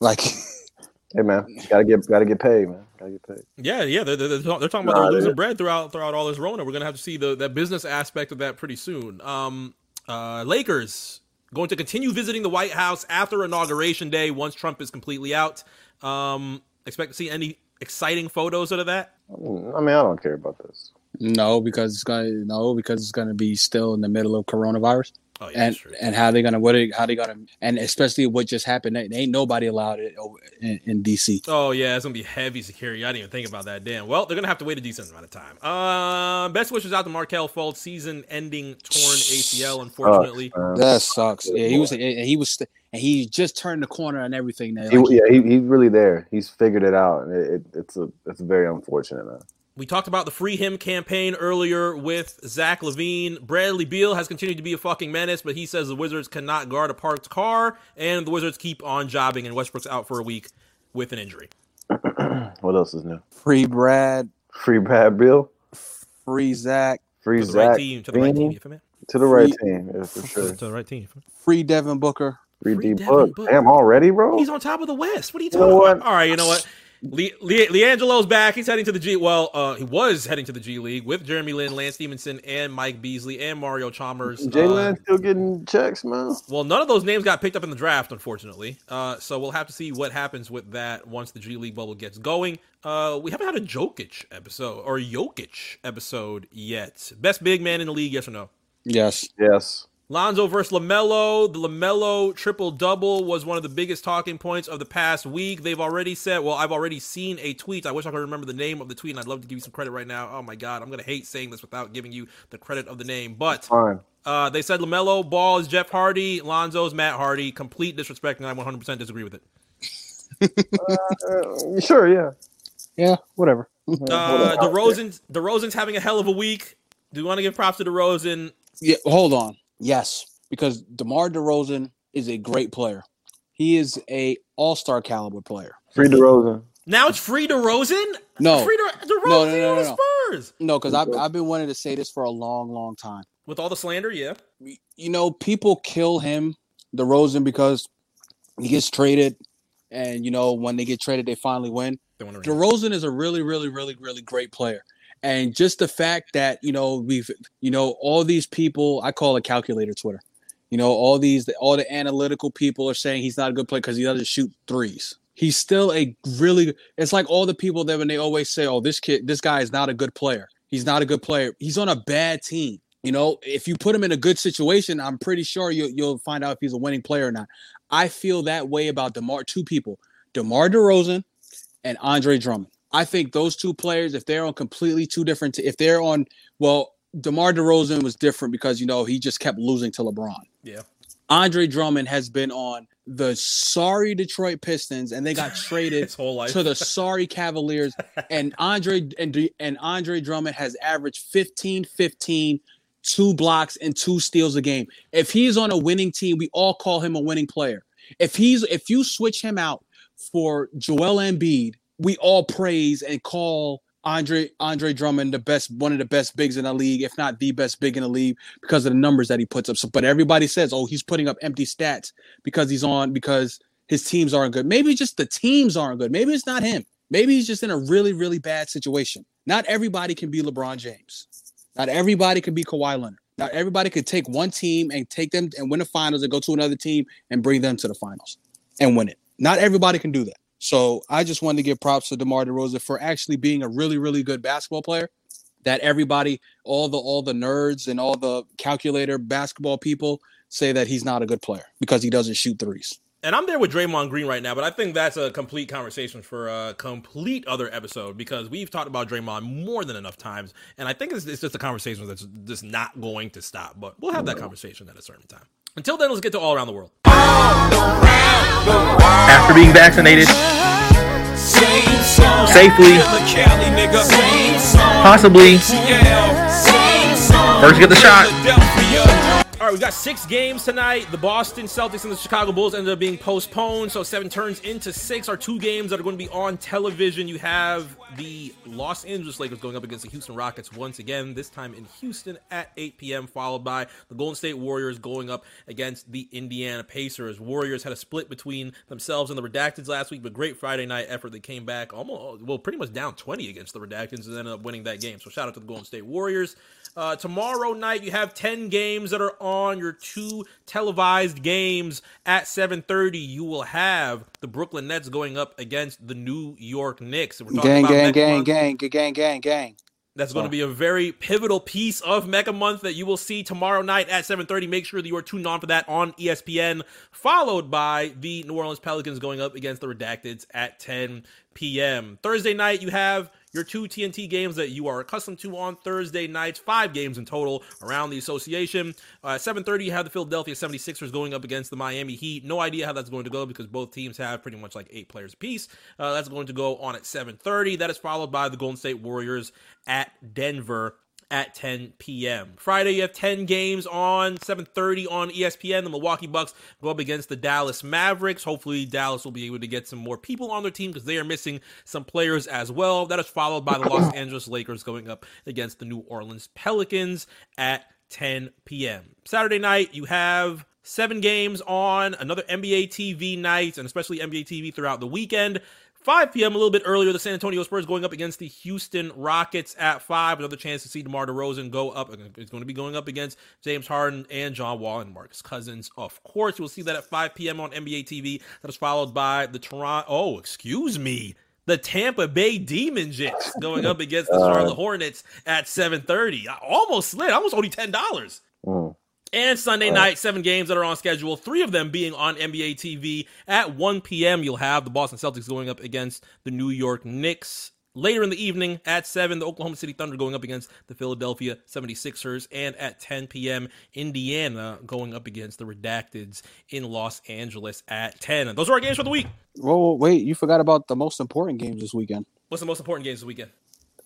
Like Hey man, gotta get gotta get paid, man. Gotta get paid. yeah, yeah, they're, they're, they're talking about Nah, they're losing they- bread throughout throughout all this Rona. We're gonna have to see the that business aspect of that pretty soon. Um, uh, Lakers going to continue visiting the White House after inauguration day once Trump is completely out. Um, expect to see any exciting photos out of that. I mean, I don't care about this. No, because it's gonna no because it's gonna be still in the middle of coronavirus. Oh yeah, and that's true. and how they gonna what are, how they gonna and especially what just happened. They, ain't nobody allowed it over in, in DC. Oh yeah, it's gonna be heavy security. I didn't even think about that. Damn. Well, they're gonna have to wait a decent amount of time. Uh, best wishes out to Markelle Fultz, season-ending torn ACL. Unfortunately, Uh, That sucks. Yeah, he was and he was and he just turned the corner and everything. There, he, yeah, he, he's really there. He's figured it out. and It, it, it's a it's very unfortunate, man. We talked about the Free Him campaign earlier with Zach LaVine. Bradley Beal has continued to be a fucking menace, but he says the Wizards cannot guard a parked car, and the Wizards keep on jobbing, and Westbrook's out for a week with an injury. what else is new? free Brad, Free Brad Beal, free Zach, free To the Zach right team. To the right team. You to the right team, yeah, for sure. To the right team. free Devin Booker. Free Free D Devin Book. Book. Damn, already, bro. He's on top of the West. What are you You talking know about? All right, you know what? Le- Le- Leangelo's back. He's heading to the G. Well, uh, he was heading to the G League with Jeremy Lin, Lance Stephenson, and Mike Beasley and Mario Chalmers. Uh, still getting checks, man. well, none of those names got picked up in the draft, unfortunately. Uh, so we'll have to see what happens with that once the G League bubble gets going. Uh, we haven't had a Jokic episode or Jokic episode yet. Best big man in the league, yes or no? Yes. Yes. Lonzo versus LaMelo. The LaMelo triple double was one of the biggest talking points of the past week. They've already said, well, I've already seen a tweet. I wish I could remember the name of the tweet, and I'd love to give you some credit right now. Oh my God, I'm going to hate saying this without giving you the credit of the name. But uh, they said LaMelo Ball is Jeff Hardy, Lonzo's Matt Hardy. Complete disrespect, and I 100% disagree with it. Uh, sure, yeah. Yeah. Whatever. Uh, DeRozan's, DeRozan's having a hell of a week. Do you want to give props to the DeRozan? Yeah. Hold on. Yes, because DeMar DeRozan is a great player. He is a All Star caliber player. Free DeRozan. Now it's free DeRozan? No, Free De- DeRozan No, no, no, on the no, no. Spurs. no, because I've I've been wanting to say this for a long, long time. With all the slander, yeah. you know, people kill him, DeRozan, because he gets traded, and you know when they get traded, they finally win. They wanna- DeRozan is a really, really, really, really great player, and just the fact that you know we've, you know, all these people, I call it calculator Twitter. You know, all these, all the analytical people are saying he's not a good player because he doesn't shoot threes. He's still a really. It's like all the people that when they always say, "Oh, this kid, this guy is not a good player. He's not a good player. He's on a bad team." You know, if you put him in a good situation, I'm pretty sure you, you'll find out if he's a winning player or not. I feel that way about DeMar. Two people, DeMar DeRozan and Andre Drummond. I think those two players, if they're on completely two different, if they're on, well, DeMar DeRozan was different because you know he just kept losing to LeBron. Yeah. Andre Drummond has been on the sorry Detroit Pistons, and they got traded His whole life. to the sorry Cavaliers. And Andre and, and Andre Drummond has averaged 15, 15, two blocks and two steals a game. If he's on a winning team, we all call him a winning player. If he's if you switch him out for Joel Embiid, we all praise and call Andre Andre Drummond, the best, one of the best bigs in the league, if not the best big in the league, because of the numbers that he puts up. So, but everybody says, oh, he's putting up empty stats because he's on because his teams aren't good. Maybe just the teams aren't good. Maybe it's not him. Maybe he's just in a really, really bad situation. Not everybody can be LeBron James. Not everybody can be Kawhi Leonard. Not everybody could take one team and take them and win the finals and go to another team and bring them to the finals and win it. Not everybody can do that. So I just wanted to give props to DeMar DeRozan for actually being a really, really good basketball player. That everybody, all the all the nerds and all the calculator basketball people say that he's not a good player because he doesn't shoot threes. And I'm there with Draymond Green right now, but I think that's a complete conversation for a complete other episode because we've talked about Draymond more than enough times, and I think it's, it's just a conversation that's just not going to stop. But we'll have that conversation at a certain time. Until then, let's get to all around the world. After being vaccinated safely, possibly first get the shot. Right, we got six games tonight. The Boston Celtics and the Chicago Bulls ended up being postponed, so seven turns into six are two games that are going to be on television. You have the Los Angeles Lakers going up against the Houston Rockets once again, this time in Houston at 8 p.m., followed by the Golden State Warriors going up against the Indiana Pacers. Warriors had a split between themselves and the Redacteds last week, but great Friday night effort. They came back almost, well, pretty much down 20 against the Redacteds and ended up winning that game. So shout out to the Golden State Warriors. Uh, tomorrow night, you have 10 games that are on your two televised games at 7.30. You will have the Brooklyn Nets going up against the New York Knicks. We're talking gang, about gang, gang, gang, gang, gang, gang, gang. That's going to be a very pivotal piece of Mecca Month that you will see tomorrow night at 7:30. Make sure that you are tuned on for that on ESPN, followed by the New Orleans Pelicans going up against the Redacteds at 10 p.m. Thursday night, you have your two TNT games that you are accustomed to on Thursday nights. Five games in total around the association. Uh, 7.30, you have the Philadelphia 76ers going up against the Miami Heat. No idea how that's going to go because both teams have pretty much like eight players apiece. Uh, that's going to go on at 7.30. That is followed by the Golden State Warriors at Denver at 10 p.m. Friday, you have 10 games on 7:30 on ESPN. The Milwaukee Bucks go up against the Dallas Mavericks. Hopefully, Dallas will be able to get some more people on their team because they are missing some players as well. That is followed by the Los Angeles Lakers going up against the New Orleans Pelicans at 10 p.m. Saturday night, you have seven games on another NBA TV night, and especially NBA TV throughout the weekend. 5 p.m. a little bit earlier, the San Antonio Spurs going up against the Houston Rockets at 5. Another chance to see DeMar DeRozan go up. It's going to be going up against James Harden and John Wall and Marcus Cousins. Of course, you'll see that at 5 p.m. on NBA TV. That is followed by the Toronto. Oh, excuse me. The Tampa Bay Demon Jets going up against the. Charlotte Hornets at 7:30. I almost slid. I was only ten dollars. Mm. And Sunday uh, night, seven games that are on schedule, three of them being on NBA TV. At 1 p.m., you'll have the Boston Celtics going up against the New York Knicks. Later in the evening, at 7, the Oklahoma City Thunder going up against the Philadelphia 76ers. And at 10 p.m., Indiana going up against the Redacteds in Los Angeles at 10. And those are our games for the week. Whoa, wait, you forgot about the most important games this weekend. What's the most important games this weekend?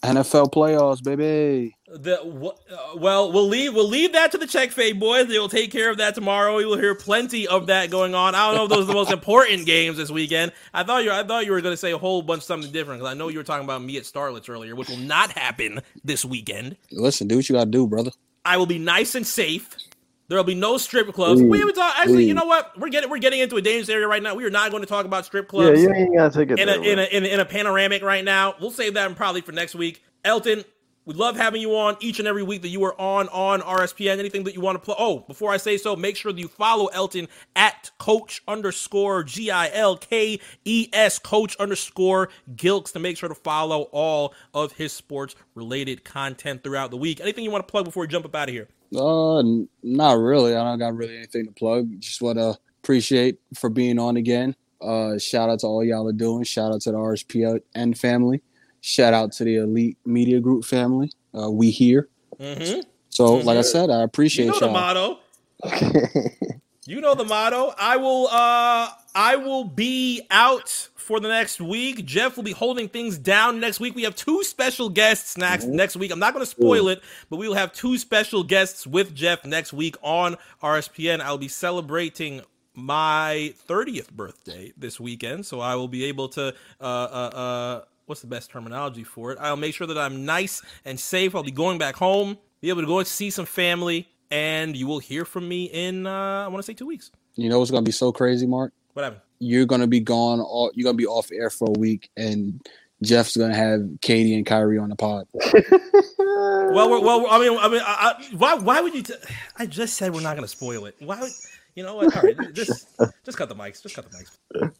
NFL playoffs, baby. The uh, well, we'll leave we'll leave that to the check fade boys. They will take care of that tomorrow. You will hear plenty of that going on. I don't know if those are the most important games this weekend. I thought you I thought you were going to say a whole bunch of something different because I know you were talking about me at Starlets earlier, which will not happen this weekend. Listen, do what you got to do, brother. I will be nice and safe. There will be no strip clubs. We would talk. Actually, you know what? We're getting we're getting into a dangerous area right now. We are not going to talk about strip clubs. Yeah, you ain't gotta take it in a, in, a, in, a, in a panoramic right now. We'll save that probably for next week. Elton, we love having you on each and every week that you are on on RSPN. Anything that you want to play. Oh, before I say so, make sure that you follow Elton at coach underscore G I L K E S coach underscore Gilkes to make sure to follow all of his sports related content throughout the week. Anything you want to plug before we jump up out of here? Uh, not really. I don't got really anything to plug. Just want to appreciate for being on again. Uh, shout out to all y'all are doing. Shout out to the RSPN family. Shout out to the Elite Media Group family. Uh, we here. Mm-hmm. So, mm-hmm. like I said, I appreciate you know y'all. the motto. you know the motto. I will. uh I will be out for the next week. Jeff will be holding things down next week. We have two special guests next mm-hmm. next week. I'm not going to spoil it, but we will have two special guests with Jeff next week on RSPN. I'll be celebrating my 30th birthday this weekend, so I will be able to uh, uh, uh, what's the best terminology for it. I'll make sure that I'm nice and safe. I'll be going back home, be able to go and see some family, and you will hear from me in uh, I want to say two weeks. You know what's gonna be so crazy, Mark? What happened? You're gonna be gone. All, you're gonna be off air for a week, and Jeff's gonna have Katie and Kyrie on the pod. well, well, I mean, I mean, I, I, why, why would you? T- I just said we're not gonna spoil it. Why? Would, you know what? All right, just, just cut the mics. Just cut the mics.